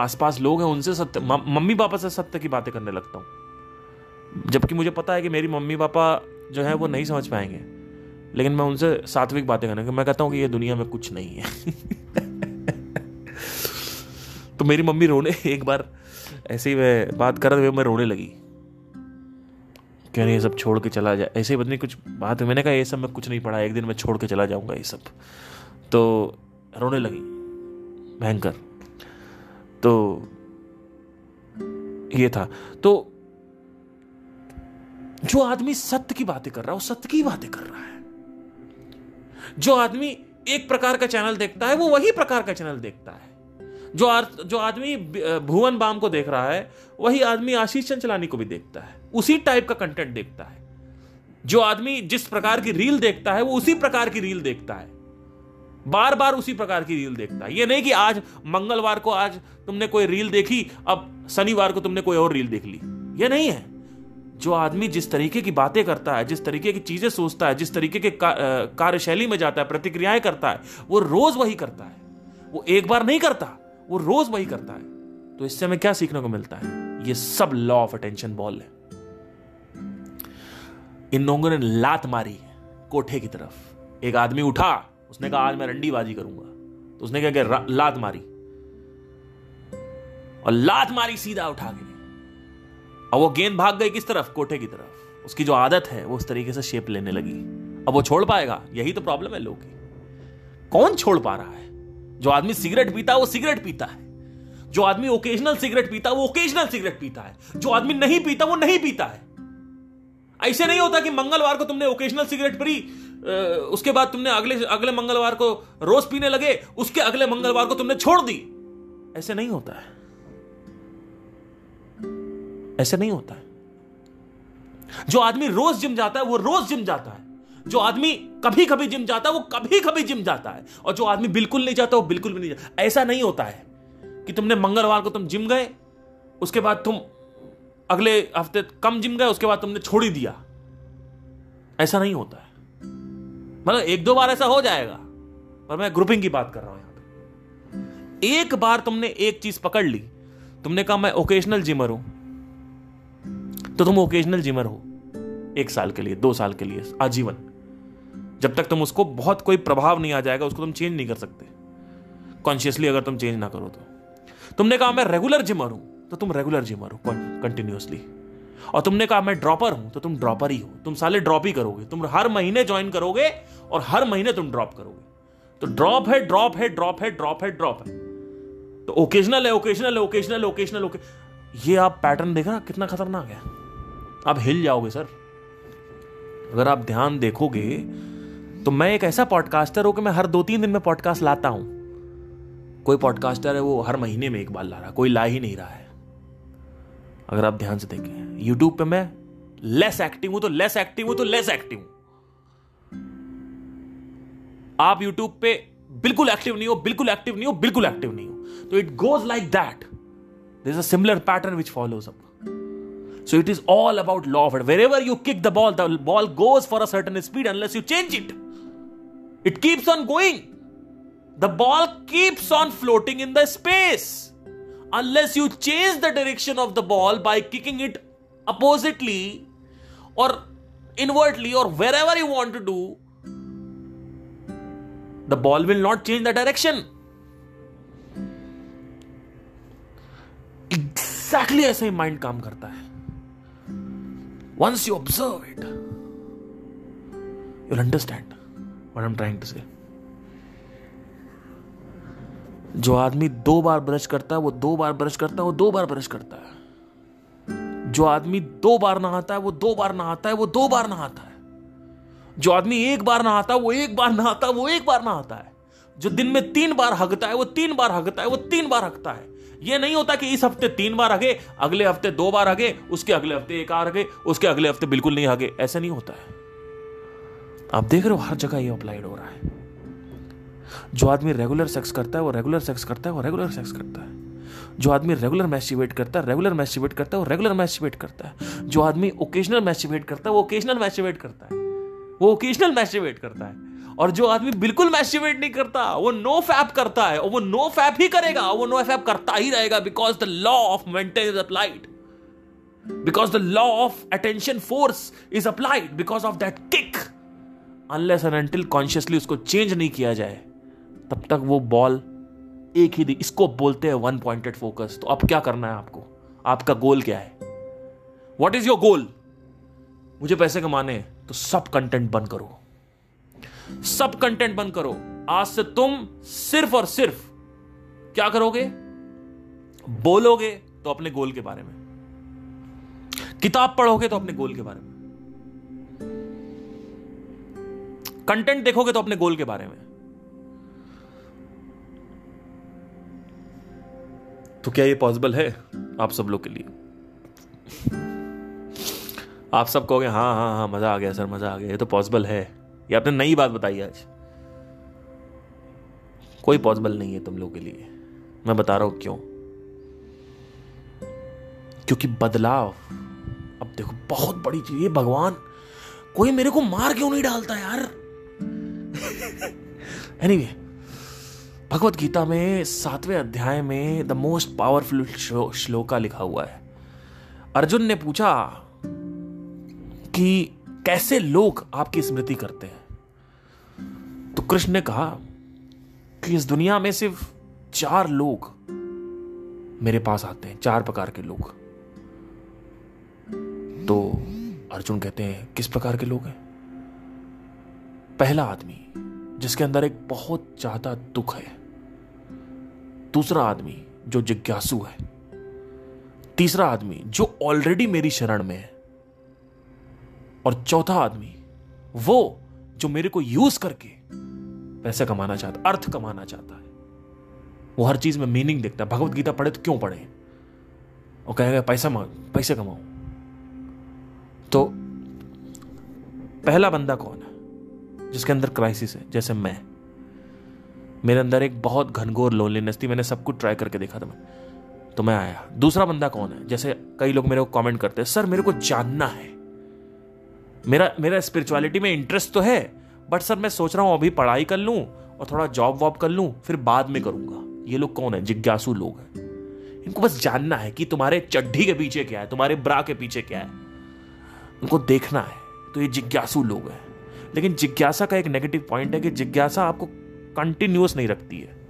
A: आसपास लोग हैं, उनसे सत्य मम्मी पापा से सत्य की बातें करने लगता हूँ। जबकि मुझे पता है कि मेरी मम्मी पापा जो है, वो नहीं समझ पाएँगे। लेकिन मैं उनसे सात्विक बातें करने, मैं कहता हूँ कि ये दुनिया में कुछ नहीं है। तो मेरी मम्मी रोने, एक बार ऐसे ही मैं बात कर रहे मैं रोने लगी। क्यों नहीं ये सब छोड़ के चला जाए ऐसे ही बदनी कुछ बात मैंने कहा, ये सब मैं कुछ नहीं पढ़ा, एक दिन मैं छोड़ के चला जाऊँगा ये सब। तो रोने लगी। भयंकर। तो ये था। तो जो आदमी सत्य की बातें कर रहा है, वो सत्य की बातें कर रहा है। जो आदमी एक प्रकार का चैनल देखता है, वो वही प्रकार का चैनल देखता है। जो जो आदमी भुवन बाम को देख रहा है, वही आदमी आशीष चंचलानी को भी देखता है। उसी टाइप का कंटेंट देखता है। जो आदमी जिस प्रकार की रील देखता है, वो उसी प्रकार की रील देखता है। बार बार उसी प्रकार की रील देखता है। ये नहीं कि आज मंगलवार को आज तुमने कोई रील देखी, अब शनिवार को तुमने कोई और रील देख ली। ये नहीं है। जो आदमी जिस तरीके की बातें करता है, जिस तरीके की चीज़ें सोचता है, जिस तरीके के कार्यशैली में जाता है, प्रतिक्रियाएँ करता है, वो रोज वही करता है। वो एक बार नहीं करता। वो रोज वही करता है। तो इससे हमें क्या सीखने को मिलता है? ये सब लॉ ऑफ़ अटेंशन बॉल है। इन लोगों ने लात मारी कोठे की तरफ़। एक आदमी उठा, उसने कहा, आज मैं रंडीबाजी करूँगा। तो उसने क्या किया? लात मारी। और लात मारी सीधा उठा के। अब वो गेंद भाग गई किस तरफ़? कोठे की तरफ़। उसकी जो आदत है, वो उस तरीके से शेप लेने लगी। अब वो छोड़ पाएगा? यही तो प्रॉब्लम है लोग की। कौन छोड़ पा रहा है? जो आदमी सिगरेट पीता है, वो सिगरेट पीता है। जो आदमी ओकेजनल सिगरेट पीता है, वो ओकेजनल सिगरेट पीता है। जो आदमी नहीं पीता, वो नहीं पीता है। ऐसे नहीं होता कि मंगलवार को तुमने ओकेजनल सिगरेट पी उसके बाद तुमने अगले अगले मंगलवार को रोज पीने लगे, उसके अगले मंगलवार को तुमने छोड़ दी। ऐसे नहीं होता है। ऐसे नहीं होता है। जो आदमी रोज जिम जाता है, वो रोज जिम जाता है। जो आदमी कभी कभी जिम जाता है, वो कभी कभी जिम जाता है। और जो आदमी बिल्कुल नहीं जाता, वो बिल्कुल भी नहीं जाता। ऐसा नहीं होता है कि तुमने मंगलवार को तुम जिम गए, उसके बाद तुम अगले हफ़्ते कम जिम गए, उसके बाद तुमने छोड़ ही दिया। ऐसा नहीं होता है। मतलब एक दो बार ऐसा हो जाएगा। पर मैं ग्रुपिंग की बात कर रहा हूँ यहाँ पे। एक बार तुमने एक चीज़ पकड़ ली। तुमने कहा, मैं ओकेजनल जिमर हूँ। तो तुम ओकेजनल जिमर हो। एक साल के लिए, दो साल के लिए, आजीवन। जब तक तुम उसको बहुत कोई प्रभाव नहीं आ जाएगा, उसको तुम चेंज नहीं कर सकते। कॉन्शियसली अगर तुम चेंज ना करो तो। तुमने कहा मैं रेगुलर जिमर हूँ तो तुम रेगुलर जिमर हो कंटिन्यूसली और तुमने कहा मैं ड्रॉपर हूँ तो तुम ड्रॉपर ही हो। तुम साले ड्रॉप ही करोगे। तुम हर महीने ज्वाइन करोगे और हर महीने तुम ड्रॉप करोगे। तो ड्रॉप है ड्रॉप है ड्रॉप है ड्रॉप है ड्रॉप है। तो ओकेजनल है ओकेजनल है ओकेजनल ओकेजनल ओके ये आप पैटर्न देखा, कितना खतरनाक है। आप हिल जाओगे सर अगर आप ध्यान देखोगे तो मैं एक ऐसा पॉडकास्टर हूँ कि मैं हर दो तीन दिन में पॉडकास्ट लाता हूँ। कोई पॉडकास्टर है वो हर महीने में एक बार ला रहा कोई ला ही नहीं रहा है। अगर आप ध्यान से देखें यूट्यूब पे मैं लेस एक्टिव हूँ तो लेस एक्टिव हूँ तो लेस एक्टिव हूँ। आप यूट्यूब पे बिल्कुल एक्टिव नहीं हो बिल्कुल एक्टिव नहीं हो बिल्कुल एक्टिव नहीं हो। तो it goes like that there a similar pattern which follows up So it is all about law of it. Wherever you kick the ball, the ball goes for a certain speed unless you change it. It keeps on going. The ball keeps on floating in the space. Unless you change the direction of the ball by kicking it oppositely और इनवर्टली और wherever you want to do the ball will not change the direction exactly ऐसे ही mind काम करता है once you observe it you'll understand what I'm trying to say. जो आदमी दो बार brush करता है, वो दो बार ब्रश करता है, वो दो बार ब्रश करता है। जो आदमी दो बार नहाता है, वो दो बार नहाता है, वो दो बार नहाता है। जो आदमी एक बार नहाता है, वो एक बार नहाता है, वो एक बार नहाता है। जो दिन में तीन बार हगता है, वो तीन बार हगता है, वो तीन बार हगता है। ये नहीं होता कि इस हफ़्ते तीन बार हगे, अगले हफ़्ते दो बार हगे, उसके अगले हफ़्ते एक बार हगे उसके अगले हफ़्ते बिल्कुल नहीं हगे। ऐसा नहीं होता है। आप देख रहे हो हर जगह ये अप्लाइड हो रहा है। जो आदमी रेगुलर सेक्स करता है, वो रेगुलर सेक्स करता है, वो रेगुलर सेक्स करता है। जो आदमी रेगुलर मैस्टिवेट करता है रेगुलर मैस्टिवेट करता है, वो रेगुलर मैस्टिवेट करता है। जो आदमी ओकेजनल मैस्टिवेट करता है, वो ओकेजनल मैस्टिवेट करता है। वो ओकेजनल मैस्टिवेट करता है। और जो आदमी बिल्कुल मैस्टिवेट नहीं करता, वो नो फैप करता है। और वो नो फैप ही करेगा, वो नो फैप करता ही रहेगा because the law of maintain is applied because the law of attention force is applied because of that kick unless and until consciously उसको चेंज नहीं किया जाए, तब तक वो बॉल एक ही इसको बोलते हैं वन पॉइंटेड फोकस तो अब क्या करना है आपको? आपका गोल क्या है? वॉट इज़ योर गोल मुझे पैसे कमाने तो सब कंटेंट बंद करो। सब कंटेंट बंद करो। आज से तुम सिर्फ़ और सिर्फ़ क्या करोगे? बोलोगे तो अपने गोल के बारे में। किताब पढ़ोगे तो अपने गोल के बारे में। कंटेंट देखोगे तो अपने गोल के बारे में। तो क्या ये पॉसिबल है? आप सब लोग के लिए। आप सब कहोगे हाँ हाँ हाँ मज़ा आ गया सर, मज़ा आ गया। ये तो पॉसिबल है। ये आपने नई बात बताई आज। कोई पॉसिबल नहीं है तुम लोग के लिए। मैं बता रहा हूँ क्यों? क्योंकि बदलाव, अब देखो, बहुत बड़ी चीज़ है। भगवान, कोई मेरे को मार क्यों नहीं डालता यार? एनीवे भगवत गीता में सातवें अध्याय में द मोस्ट पावरफुल श्लोका लिखा हुआ है। अर्जुन ने पूछा कि कैसे लोग आपकी स्मृति करते हैं? तो कृष्ण ने कहा कि इस दुनिया में सिर्फ़ चार लोग मेरे पास आते हैं, चार प्रकार के लोग। तो अर्जुन कहते हैं, किस प्रकार के लोग हैं? पहला आदमी, जिसके अंदर एक बहुत ज़्यादा दुख है। दूसरा आदमी, जो जिज्ञासु है। तीसरा आदमी, जो ऑलरेडी मेरी शरण में है। और चौथा आदमी, वो, जो मेरे को यूज़ करके पैसे कमाना चाहता, अर्थ कमाना चाहता है। वो हर चीज़ में मीनिंग देखता है भगवत गीता पढ़े तो क्यों पढ़े? और कहेगा, पैसा पैसे कमाओ। तो पहला बंदा कौन? जिसके अंदर क्राइसिस है, जैसे मैं। मेरे अंदर एक बहुत घनघोर लोनलीनेस थी, मैंने सब कुछ ट्राई करके देखा था मैं। तो मैं आया। दूसरा बंदा कौन है? जैसे कई लोग मेरे को कमेंट करते हैं, सर, मेरे को जानना है। मेरा मेरा स्पिरिचुअलिटी में इंटरेस्ट तो है बट सर, मैं सोच रहा हूँ अभी पढ़ाई कर लूँ और थोड़ा जॉब वॉब कर लूँ, फिर बाद में करूँगा। ये लोग कौन है? जिज्ञासु लोग हैं। इनको बस जानना है कि तुम्हारे चड्ढी के पीछे क्या है, तुम्हारे ब्रा के पीछे क्या है। उनको देखना है। तो ये जिज्ञासु लोग हैं। लेकिन जिज्ञासा का एक नेगेटिव पॉइंट है कि जिज्ञासा आपको कंटिन्यूस नहीं रखती है।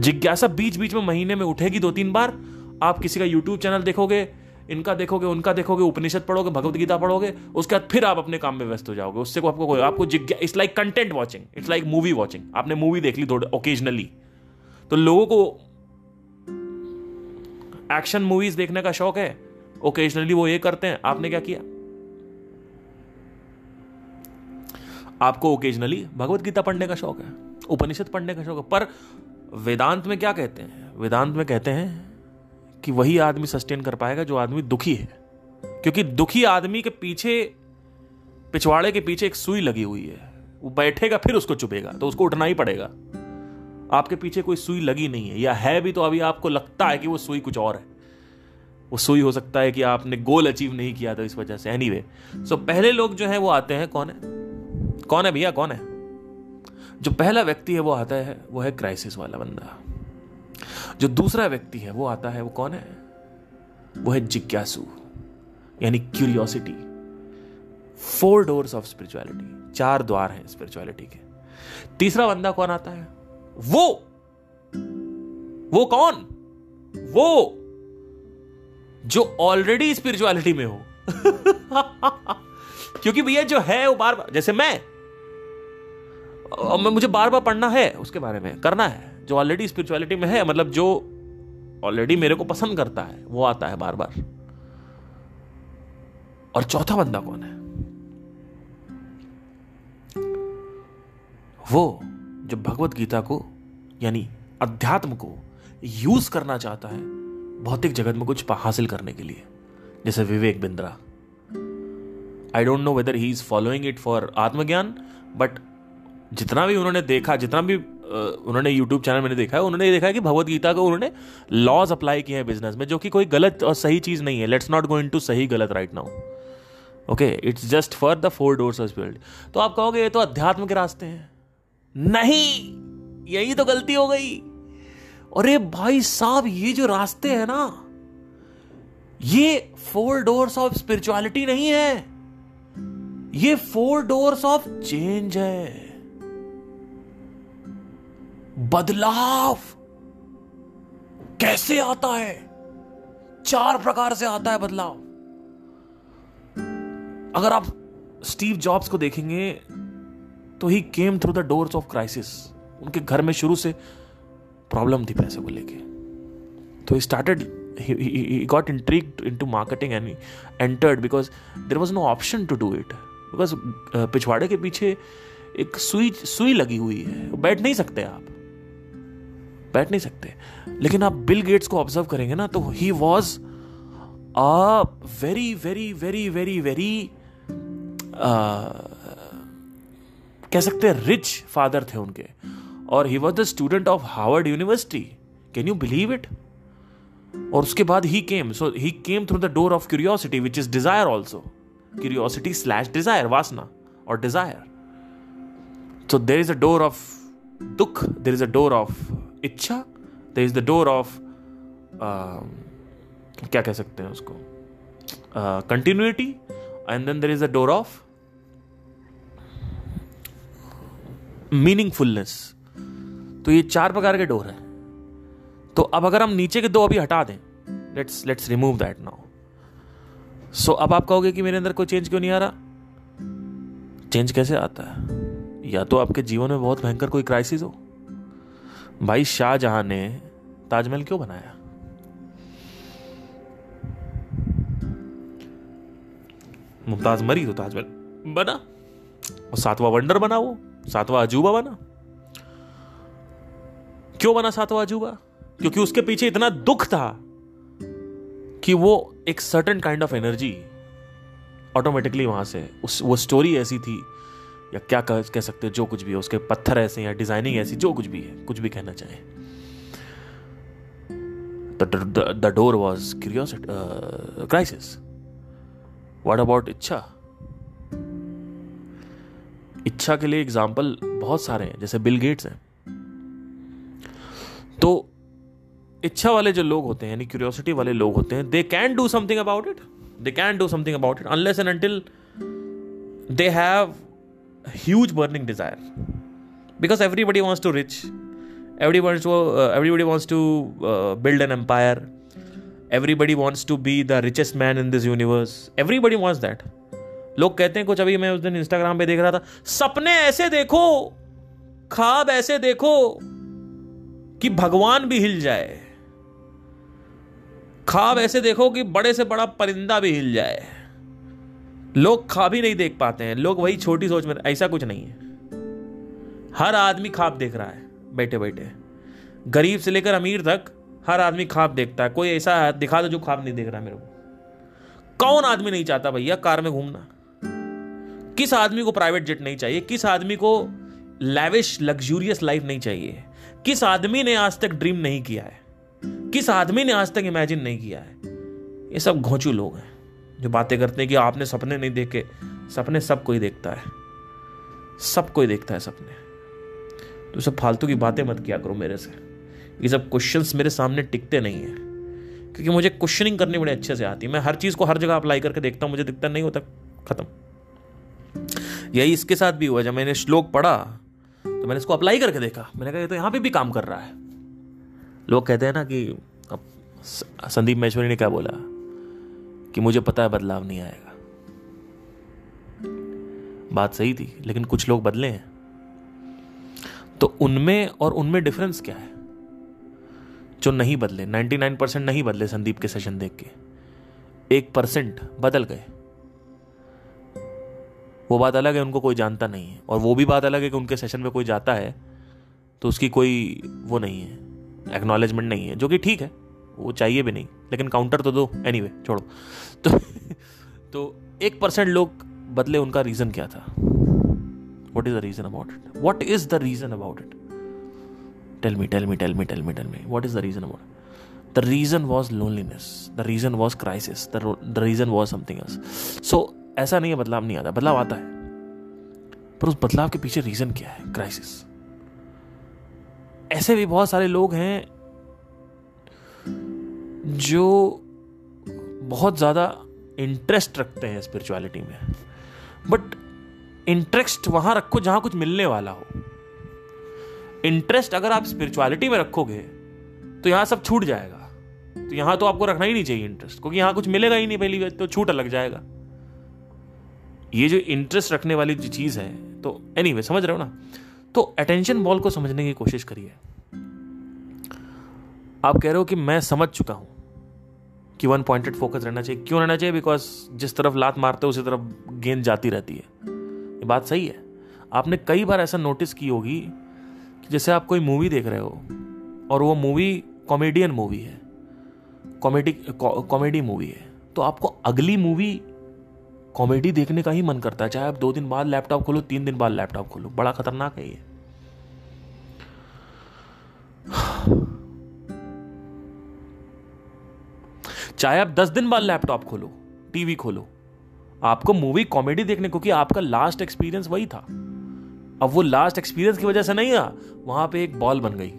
A: जिज्ञासा बीच बीच में महीने में उठेगी दो तीन बार, आप किसी का यूट्यूब चैनल देखोगे, इनका देखोगे, उनका देखोगे, उपनिषद पढ़ोगे, भगवत गीता पढ़ोगे, उसके बाद फिर आप अपने काम में व्यस्त हो जाओगे। उससे को आपको कोई, आपको जिज्ञा it's like content watching it's like movie watching आपने मूवी देख ली थोड़े ओकेजनली तो लोगों को एक्शन मूवीज़ देखने का शौक है ओकेजनली वो ये करते हैं। आपने क्या किया? आपको ओकेजनली भगवत गीता पढ़ने का शौक है उपनिषद पढ़ने का शौक है पर वेदांत में क्या कहते हैं? वेदांत में कहते हैं कि वही आदमी सस्टेन कर पाएगा जो आदमी दुखी है। क्योंकि दुखी आदमी के पीछे पिछवाड़े के पीछे एक सुई लगी हुई है। वो बैठेगा फिर उसको चुपेगा तो उसको उठना ही पड़ेगा। आपके पीछे कोई सुई लगी नहीं है या है भी तो अभी आपको लगता है कि वो सुई कुछ और है। वो सुई हो सकता है कि आपने गोल अचीव नहीं किया था इस वजह से। एनीवे anyway, सो so पहले लोग जो है वो आते हैं कौन है? कौन है भैया? कौन है? जो पहला व्यक्ति है, वो आता है, वो है क्राइसिस वाला बंदा। जो दूसरा व्यक्ति है, वो आता है, वो कौन है? वो है जिज्ञासु, यानी curiosity four doors of spirituality चार द्वार हैं स्पिरिचुअलिटी के। तीसरा बंदा कौन आता है? वो! वो कौन? वो! जो ऑलरेडी स्पिरिचुअलिटी में हो। क्योंकि भैया जो है, वो बार बार जैसे मैं मुझे बार बार पढ़ना है उसके बारे में, करना है, जो ऑलरेडी स्पिरिचुअलिटी में है मतलब जो ऑलरेडी मेरे को पसंद करता है, वो आता है बार बार। और चौथा बंदा कौन है? वो जो भगवत गीता को, यानी अध्यात्म को यूज़ करना चाहता है, भौतिक जगत में कुछ हासिल करने के लिए, जैसे Vivek Bindra. I don't know whether he is following it for आत्मज्ञान बट जितना भी उन्होंने देखा, जितना भी उन्होंने यूट्यूब चैनल मैंने देखा है, उन्होंने ये देखा है कि भगवत गीता को उन्होंने लॉज अप्लाई किए हैं बिज़नेस में, जो कि कोई गलत और सही चीज़ नहीं है। Let's not go in to सही गलत right now okay it's just for the four doors of spirit तो आप कहोगे, ये तो अध्यात्म के रास्ते हैं. नहीं! यही तो गलती हो गई। अरे भाई साहब, ये जो रास्ते हैं ना, ये फोर डोर्स ऑफ़ स्पिरिचुअलिटी नहीं है। ये फोर डोर्स ऑफ़ चेंज है। बदलाव। कैसे आता है? चार प्रकार से आता है बदलाव। अगर आप स्टीव जॉब्स को देखेंगे तो he came through the doors of crisis उनके घर में शुरू से प्रॉब्लम थी पैसे को लेके। तो he started he got intrigued into marketing and he entered because there was no option to do it because पिछवाड़े के पीछे एक सुई सुई लगी हुई है। बैठ नहीं सकते आप। बैठ नहीं सकते। लेकिन आप बिल गेट्स को ऑब्ज़र्व करेंगे ना तो he was a very very very very very कह सकते हैं रिच फादर थे उनके। और he was the student of Harvard University can you believe it और उसके बाद he came so he came through the door of curiosity which is desire also curiosity slash desire वासना और desire so there is a door of दुख there is a door of इच्छा there is the door of क्या कह सकते हैं उसको? Continuity and then there is the door of meaningfulness तो ये चार प्रकार के डोर हैं। तो अब अगर हम नीचे के दो अभी हटा दें let's let's remove that now so अब आप कहोगे कि मेरे अंदर कोई चेंज क्यों नहीं आ रहा? चेंज कैसे आता है? या तो आपके जीवन में बहुत भयंकर कोई क्राइसिस हो? भाई शाहजहां ने ताजमहल क्यों बनाया? मुमताज़ मरी तो ताजमहल बना। और सातवां वंडर बना वो, सातवां अजूबा बना। क्यों बना सातवां अजूबा? क्योंकि उसके पीछे इतना दुख था कि वो एक certain kind of energy automatically वहाँ से, उस, वो स्टोरी ऐसी थी या क्या कह, कह सकते हो जो कुछ भी है उसके पत्थर ऐसे या डिज़ाइनिंग ऐसी जो कुछ भी है कुछ भी कहना चाहे। The door was curiosity crisis what about इच्छा? इच्छा के लिए एग्ज़ाम्पल बहुत सारे हैं जैसे बिल गेट्स हैं। तो इच्छा वाले जो लोग होते हैं यानी क्यूरियोसिटी वाले लोग होते हैं they can do something about it they can do something about it unless and until they have huge burning desire because everybody wants to rich everybody wants to uh, everybody wants to uh, build an empire everybody wants to be the richest man in this universe everybody wants that लोग कहते हैं कुछ अभी मैं उस दिन Instagram पे देख रहा था सपने ऐसे देखो खाब ऐसे देखो कि भगवान भी हिल जाए खाब ऐसे देखो कि बड़े से बड़ा परिंदा भी हिल जाए लोग खाब ही नहीं देख पाते हैं। लोग वही छोटी सोच में ऐसा कुछ नहीं है। हर आदमी खाब देख रहा है बैठे बैठे गरीब से लेकर अमीर तक हर आदमी खाब देखता है। कोई ऐसा दिखा दो जो खाब नहीं देख रहा मेरे को। कौन आदमी नहीं चाहता भैया कार में घूमना? किस आदमी को प्राइवेट जेट नहीं चाहिए? किस आदमी को लैविश लग्जूरियस लाइफ नहीं चाहिए? किस आदमी ने आज तक ड्रीम नहीं किया है? किस आदमी ने आज तक इमेजिन नहीं किया है? ये सब घोंचू लोग हैं। जो बातें करते हैं कि आपने सपने नहीं देखे, सपने सब कोई देखता है। सब कोई देखता है सपने। तो सब फालतू की बातें मत किया करो मेरे से। ये सब क्वेश्चंस मेरे सामने टिकते नहीं है। क्योंकि मुझे क्वेश्चनिंग करनी बड़े अच्छे से आती है। मैं हर चीज़ को हर जगह अप्लाई करके देखता हूँ, मुझे दिखता नहीं होता, ख़त्म। यही इसके साथ भी हुआ। जब मैंने श्लोक पढ़ा तो मैंने इसको अप्लाई करके देखा। मैंने कहा, ये तो यहाँ पे भी काम कर रहा है। लोग कहते हैं ना कि, अब संदीप महेश्वरी ने क्या बोला? कि मुझे पता है बदलाव नहीं आएगा। बात सही थी, लेकिन कुछ लोग बदले हैं। तो उनमें और उनमें डिफरेंस क्या है? जो नहीं बदले 99 परसेंट नहीं बदले संदीप के सेशन देख के, एक परसेंट बदल गए। वो बात अलग है, उनको कोई जानता नहीं है। और वो भी बात अलग है कि उनके सेशन में कोई जाता है तो उसकी कोई वो नहीं है एक्नॉलेजमेंट नहीं है, जो कि ठीक है। वो चाहिए भी नहीं लेकिन काउंटर तो दो एनी anyway, छोड़ो। तो तो एक परसेंट लोग बदले उनका रीजन क्या था? What is the reason about it what is the reason about it tell me tell me tell me tell me tell me what is the reason about the reason was loneliness the reason was crisis the reason was something else so ऐसा नहीं है बदलाव नहीं आता। बदलाव आता है। पर उस बदलाव के पीछे रीजन क्या है? क्राइसिस ऐसे भी बहुत सारे लोग हैं जो बहुत ज़्यादा इंटरेस्ट रखते हैं स्पिरिचुअलिटी में। बट इंटरेस्ट वहाँ रखो जहाँ कुछ मिलने वाला हो। इंटरेस्ट अगर आप स्पिरिचुअलिटी में रखोगे तो यहाँ सब छूट जाएगा। तो यहाँ तो आपको रखना ही नहीं चाहिए इंटरेस्ट क्योंकि यहाँ कुछ मिलेगा ही नहीं पहली तो छूट लग जाएगा। ये जो इंटरेस्ट रखने वाली जो चीज़ है तो एनी anyway, समझ रहे हो ना? तो अटेंशन बॉल को समझने की कोशिश करिए। आप कह रहे हो कि मैं समझ चुका हूँ। कि वन पॉइंटेड फोकस रहना चाहिए। क्यों रहना चाहिए? बिकॉज़ जिस तरफ़ लात मारते हो, उसी तरफ़ गेंद जाती रहती है। ये बात सही है। आपने कई बार ऐसा नोटिस की होगी कि जैसे आप कोई मूवी देख रहे हो, और वो मूवी कॉमेडियन मूवी है। कॉमेडी कॉमेडी मूवी है। तो आपको अगली मूवी कॉमेडी देखने का ही मन करता है। चाहे आप दो दिन बाद लैपटॉप खोलो, तीन दिन बाद लैपटॉप खोलो। बड़ा खतरनाक है ये। चाहे आप दस दिन बाद लैपटॉप खोलो टीवी खोलो, आपको मूवी कॉमेडी देखने, क्योंकि आपका लास्ट एक्सपीरियंस वही था। अब वो लास्ट एक्सपीरियंस की वजह से नहीं आ वहाँ पे एक बॉल बन गई।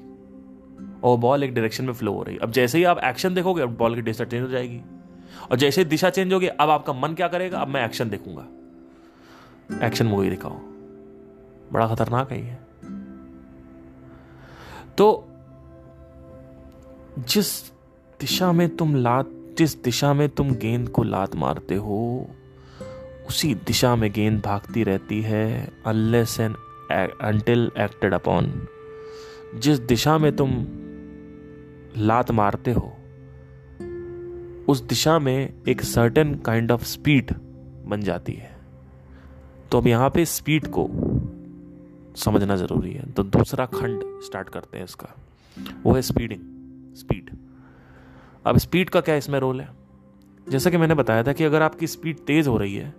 A: और बॉल एक डायरेक्शन में फ्लो हो रही अब जैसे ही आप एक्शन देखोगे, अब बॉल की दिशा चेंज हो जाएगी। और जैसे ही दिशा चेंज होगी, अब आपका मन क्या करेगा? अब मैं एक्शन देखूँगा। एक्शन मूवी दिखाओ। बड़ा खतरनाक है ये। तो जिस दिशा में तुम लात जिस दिशा में तुम गेंद को लात मारते हो, उसी दिशा में गेंद भागती रहती है अनलेस एंड एक्टेड अपॉन जिस दिशा में तुम लात मारते हो, उस दिशा में एक सर्टेन काइंड ऑफ़ स्पीड बन जाती है। तो अब यहाँ पे स्पीड को समझना ज़रूरी है। तो दूसरा खंड स्टार्ट करते हैं इसका। वो है स्पीडिंग स्पीड अब स्पीड का क्या इसमें रोल है? जैसा कि मैंने बताया था कि अगर आपकी स्पीड तेज हो रही है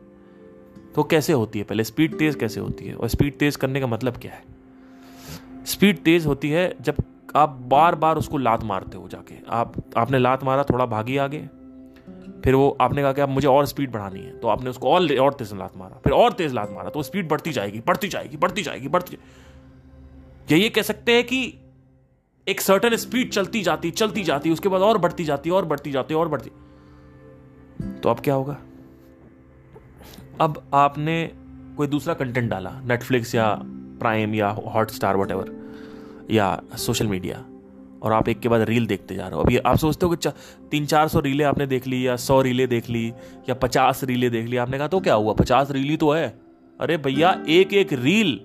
A: तो कैसे होती है? पहले स्पीड तेज कैसे होती है? और स्पीड तेज करने का मतलब क्या है? स्पीड तेज होती है जब आप बार बार उसको लात मारते हो जाके। आप, आपने लात मारा, थोड़ा भागी आगे, फिर वो, आपने कहा कि आप मुझे और स्पीड बढ़ानी है। तो आपने उसको और और तेज लात मारा, फिर और तेज लात मारा तो स्पीड बढ़ती जाएगी बढ़ती जाएगी बढ़ती जाएगी, बढ़ती या ये कह सकते हैं कि एक सर्टन स्पीड चलती जाती चलती जाती, उसके बाद और बढ़ती जाती, और बढ़ती जाती, और बढ़ती। तो अब क्या होगा? अब आपने कोई दूसरा कंटेंट डाला नेटफ्लिक्स या प्राइम या हॉट स्टार वट या सोशल मीडिया और आप एक के बाद रील देखते जा रहे हो। अभी आप सोचते हो कि तीन चार सौ रीले आपने देख ली, या सौ रीले देख ली, या पचास रीले देख ली, आपने कहा तो क्या हुआ? पचास रील ही तो है। अरे भैया एक एक रील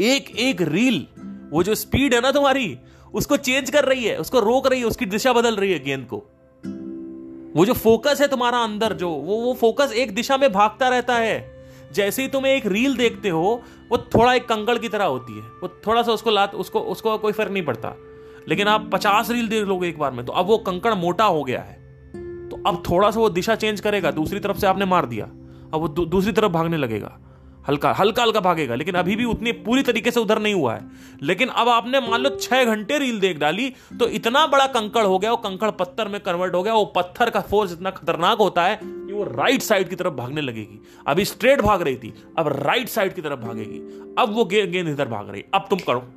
A: एक एक रील वो जो स्पीड है ना तुम्हारी उसको चेंज कर रही है, उसको रोक रही है, उसकी दिशा बदल रही है गेंद को। वो जो फोकस है तुम्हारा अंदर, जो, वो वो फोकस एक दिशा में भागता रहता है। जैसे ही तुम एक रील देखते हो, वो थोड़ा एक कंकड़ की तरह होती है। वो थोड़ा सा उसको लात, उसको उसको कोई फ़र्क नहीं पड़ता। लेकिन आप पचास रील देख लोगे एक बार में तो अब वो कंकड़ मोटा हो गया है। तो अब थोड़ा सा वो दिशा चेंज करेगा, दूसरी तरफ़ से आपने मार दिया। अब वो दूसरी तरफ़ भागने लगेगा। हल्का हल्का हल्का भागेगा, लेकिन अभी भी उतनी पूरी तरीके से उधर नहीं हुआ है। लेकिन अब आपने मान लो छह घंटे रील देख डाली तो इतना बड़ा कंकड़ हो गया, वो कंकड़ पत्थर में कन्वर्ट हो गया, वो पत्थर का फोर्स इतना खतरनाक होता है कि वो राइट साइड की तरफ़ भागने लगेगी। अभी स्ट्रेट भाग रही थी, अब राइट साइड की तरफ़ भागेगी। अब वो गेंद इधर भाग रही। अब तुम करो।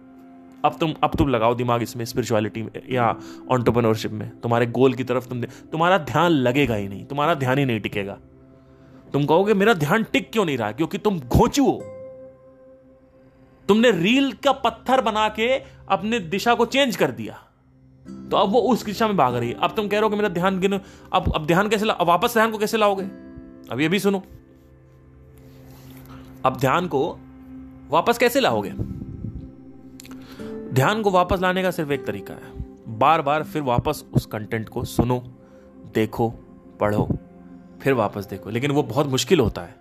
A: अब तुम अब तुम लगाओ दिमाग इसमें स्पिरिचुअलिटी में, या ऑन्टरप्रनोरशिप में। तुम्हारे गोल की तरफ़ तुम तुम्हारा ध्यान लगेगा ही नहीं, तुम्हारा ध्यान ही नहीं टिकेगा। तुम कहोगे, मेरा ध्यान टिक क्यों नहीं रहा? क्योंकि तुम घोचू हो। तुमने रील का पत्थर बना के अपने दिशा को चेंज कर दिया। तो अब वो उस दिशा में भाग रही है। अब तुम कह रहे हो कि मेरा ध्यान गिनो, अब अब ध्यान कैसे ला वापस ध्यान को कैसे लाओगे? अब ये भी सुनो। अब ध्यान को वापस कैसे लाओगे? ध्यान को वापस लाने का सिर्फ़ एक तरीका है। बार बार फिर वापस उस कंटेंट को सुनो, देखो, पढ़ो। फिर वापस देखो। लेकिन वो बहुत मुश्किल होता है।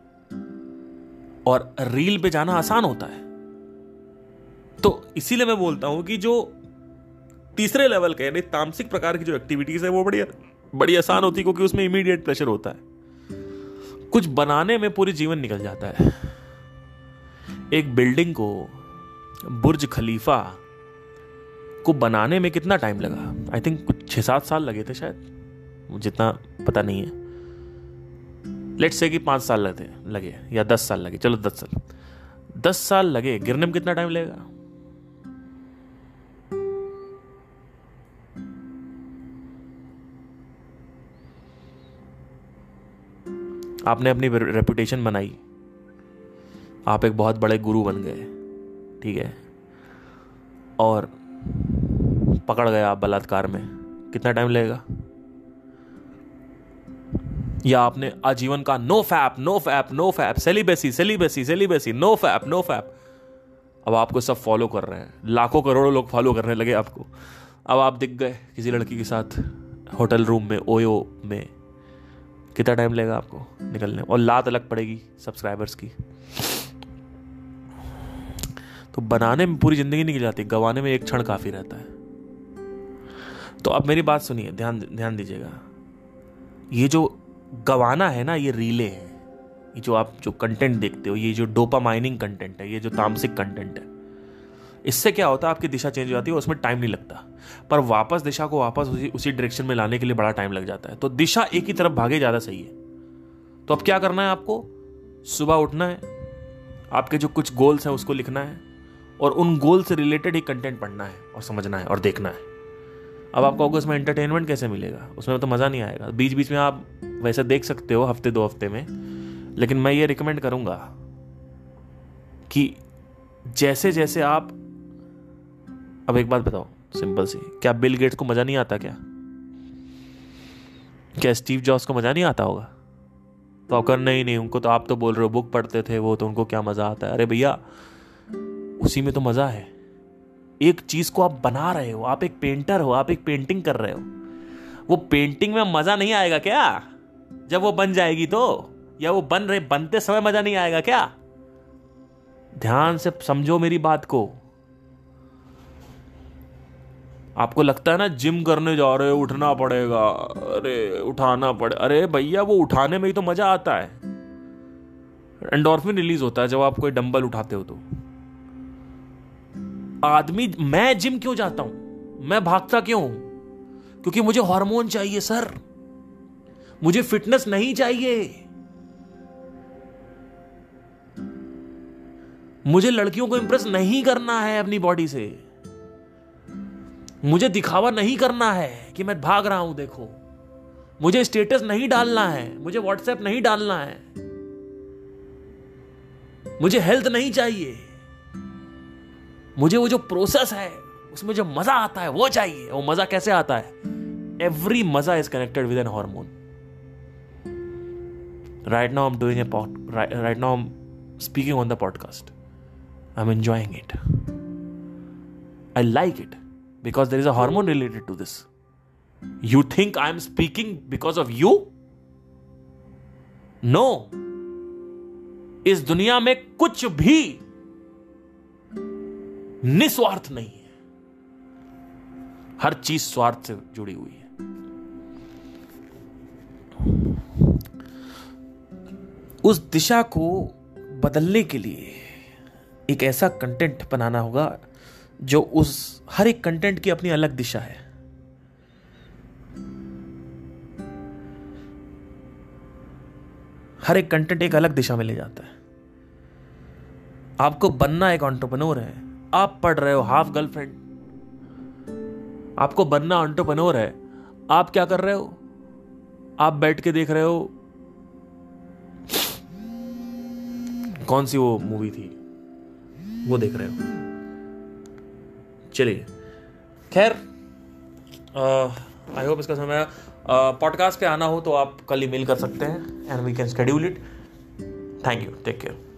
A: और रील पे जाना आसान होता है। तो इसीलिए मैं बोलता हूँ कि जो तीसरे लेवल के, यानी तामसिक प्रकार की जो एक्टिविटीज़ है, वो बड़ी बड़ी आसान होती है, क्योंकि उसमें इमीडिएट प्रेशर होता है। कुछ बनाने में पूरी जीवन निकल जाता है। एक बिल्डिंग को, बुर्ज खलीफा को बनाने में कितना टाइम लगा? आई थिंक कुछ छह सात साल लगे थे शायद। जितना पता नहीं है। लेट्स से कि पाँच साल लगे लगे, या दस साल लगे, चलो दस साल। दस साल लगे, गिरने में कितना टाइम लगेगा? आपने अपनी रेपुटेशन बनाई। आप एक बहुत बड़े गुरु बन गए, ठीक है? और पकड़ गए आप बलात्कार में। कितना टाइम लगेगा? या आपने आजीवन का no fap no fap no fap celibacy celibacy celibacy no fap no fap. अब आपको सब फॉलो कर रहे हैं। लाखों करोड़ों लोग फॉलो करने लगे आपको। अब आप दिख गए किसी लड़की के साथ होटल रूम में, ओयो में। कितना टाइम लगेगा आपको निकलने? और लात अलग पड़ेगी सब्सक्राइबर्स की। तो बनाने में पूरी ज़िंदगी निकल जाती, गवाने में एक क्षण काफ़ी रहता है। तो अब मेरी बात सुनिए, ध्यान ध्यान दीजिएगा। ये जो गवाना है ना, ये रीले है। ये जो आप जो कंटेंट देखते हो, ये जो डोपा माइनिंग कंटेंट है, ये जो तामसिक कंटेंट है। इससे क्या होता है, आपकी दिशा चेंज हो जाती है, उसमें टाइम नहीं लगता। पर वापस दिशा को वापस उसी उसी डायरेक्शन में लाने के लिए बड़ा टाइम लग जाता है। तो दिशा एक ही तरफ़ भागे, ज़्यादा सही है। तो अब क्या करना है आपको? सुबह उठना है, आपके जो कुछ गोल्स हैं, उसको लिखना है, और उन गोल से रिलेटेड ही कंटेंट पढ़ना है, और समझना है, और देखना है। अब आपको उसमें एंटरटेनमेंट कैसे मिलेगा? उसमें तो मज़ा नहीं आएगा। बीच बीच में आप वैसे देख सकते हो हफ़्ते दो हफ़्ते में, लेकिन मैं ये रिकमेंड करूँगा कि जैसे जैसे आप, अब एक बात बताओ सिंपल सी, क्या बिल गेट्स को मज़ा नहीं आता क्या? क्या स्टीव जॉब्स को मज़ा नहीं आता होगा? तो अगर नहीं नहीं, उनको तो आप तो बोल रहे हो बुक पढ़ते थे वो तो उनको क्या मज़ा आता है? अरे भैया, उसी में तो मज़ा है। एक चीज़ को आप बना रहे हो, आप एक पेंटर हो, आप एक पेंटिंग कर रहे हो। वो पेंटिंग में मज़ा नहीं आएगा क्या? जब वो बन जाएगी तो? या वो बन रहे, बनते समय मज़ा नहीं आएगा क्या? ध्यान से समझो मेरी बात को। आपको लगता है ना, जिम करने जा रहे हो, उठना पड़ेगा। अरे, उठाना पड़े, अरे भैया, वो उठाने में ही तो मज़ा आता है। एंडोर्फिन रिलीज़ होता है जब आप कोई डंबल उठाते हो तो। आदमी, मैं जिम क्यों जाता हूँ? मैं भागता क्यों क्योंकि मुझे हार्मोन चाहिए, सर। मुझे फिटनेस नहीं चाहिए। मुझे लड़कियों को इंप्रेस नहीं करना है अपनी बॉडी से। मुझे दिखावा नहीं करना है कि मैं भाग रहा हूँ, देखो। मुझे स्टेटस नहीं डालना है, मुझे व्हाट्सएप नहीं डालना है। मुझे हेल्थ नहीं चाहिए। मुझे वो जो प्रोसेस है, उसमें जो मज़ा आता है, वो चाहिए। वो मज़ा कैसे आता है? एवरी मज़ा is connected with an hormone now I am doing a right now I am speaking on the podcast I am enjoying it I like it because there is a hormone related to this. You think I am speaking because of you? no. इस दुनिया में कुछ भी निस्वार्थ नहीं है हर चीज़ स्वार्थ से जुड़ी हुई है उस दिशा को बदलने के लिए एक ऐसा कंटेंट बनाना होगा जो उस हर एक कंटेंट की अपनी अलग दिशा है। हर एक कंटेंट एक अलग दिशा में ले जाता है। आपको बनना एक ऑन्टरप्रनोर है। आप पढ़ रहे हो हाफ़ गर्लफ्रेंड आपको बनना ऑन्टरप्रनोर है। आप क्या कर रहे हो? आप बैठ के देख रहे हो कौन सी वो मूवी थी? वो देख रहे हो। चलिए। खैर आई होप इसका समय पॉडकास्ट पे आना हो तो आप कल ही मेल कर सकते हैं and we can schedule it thank you take care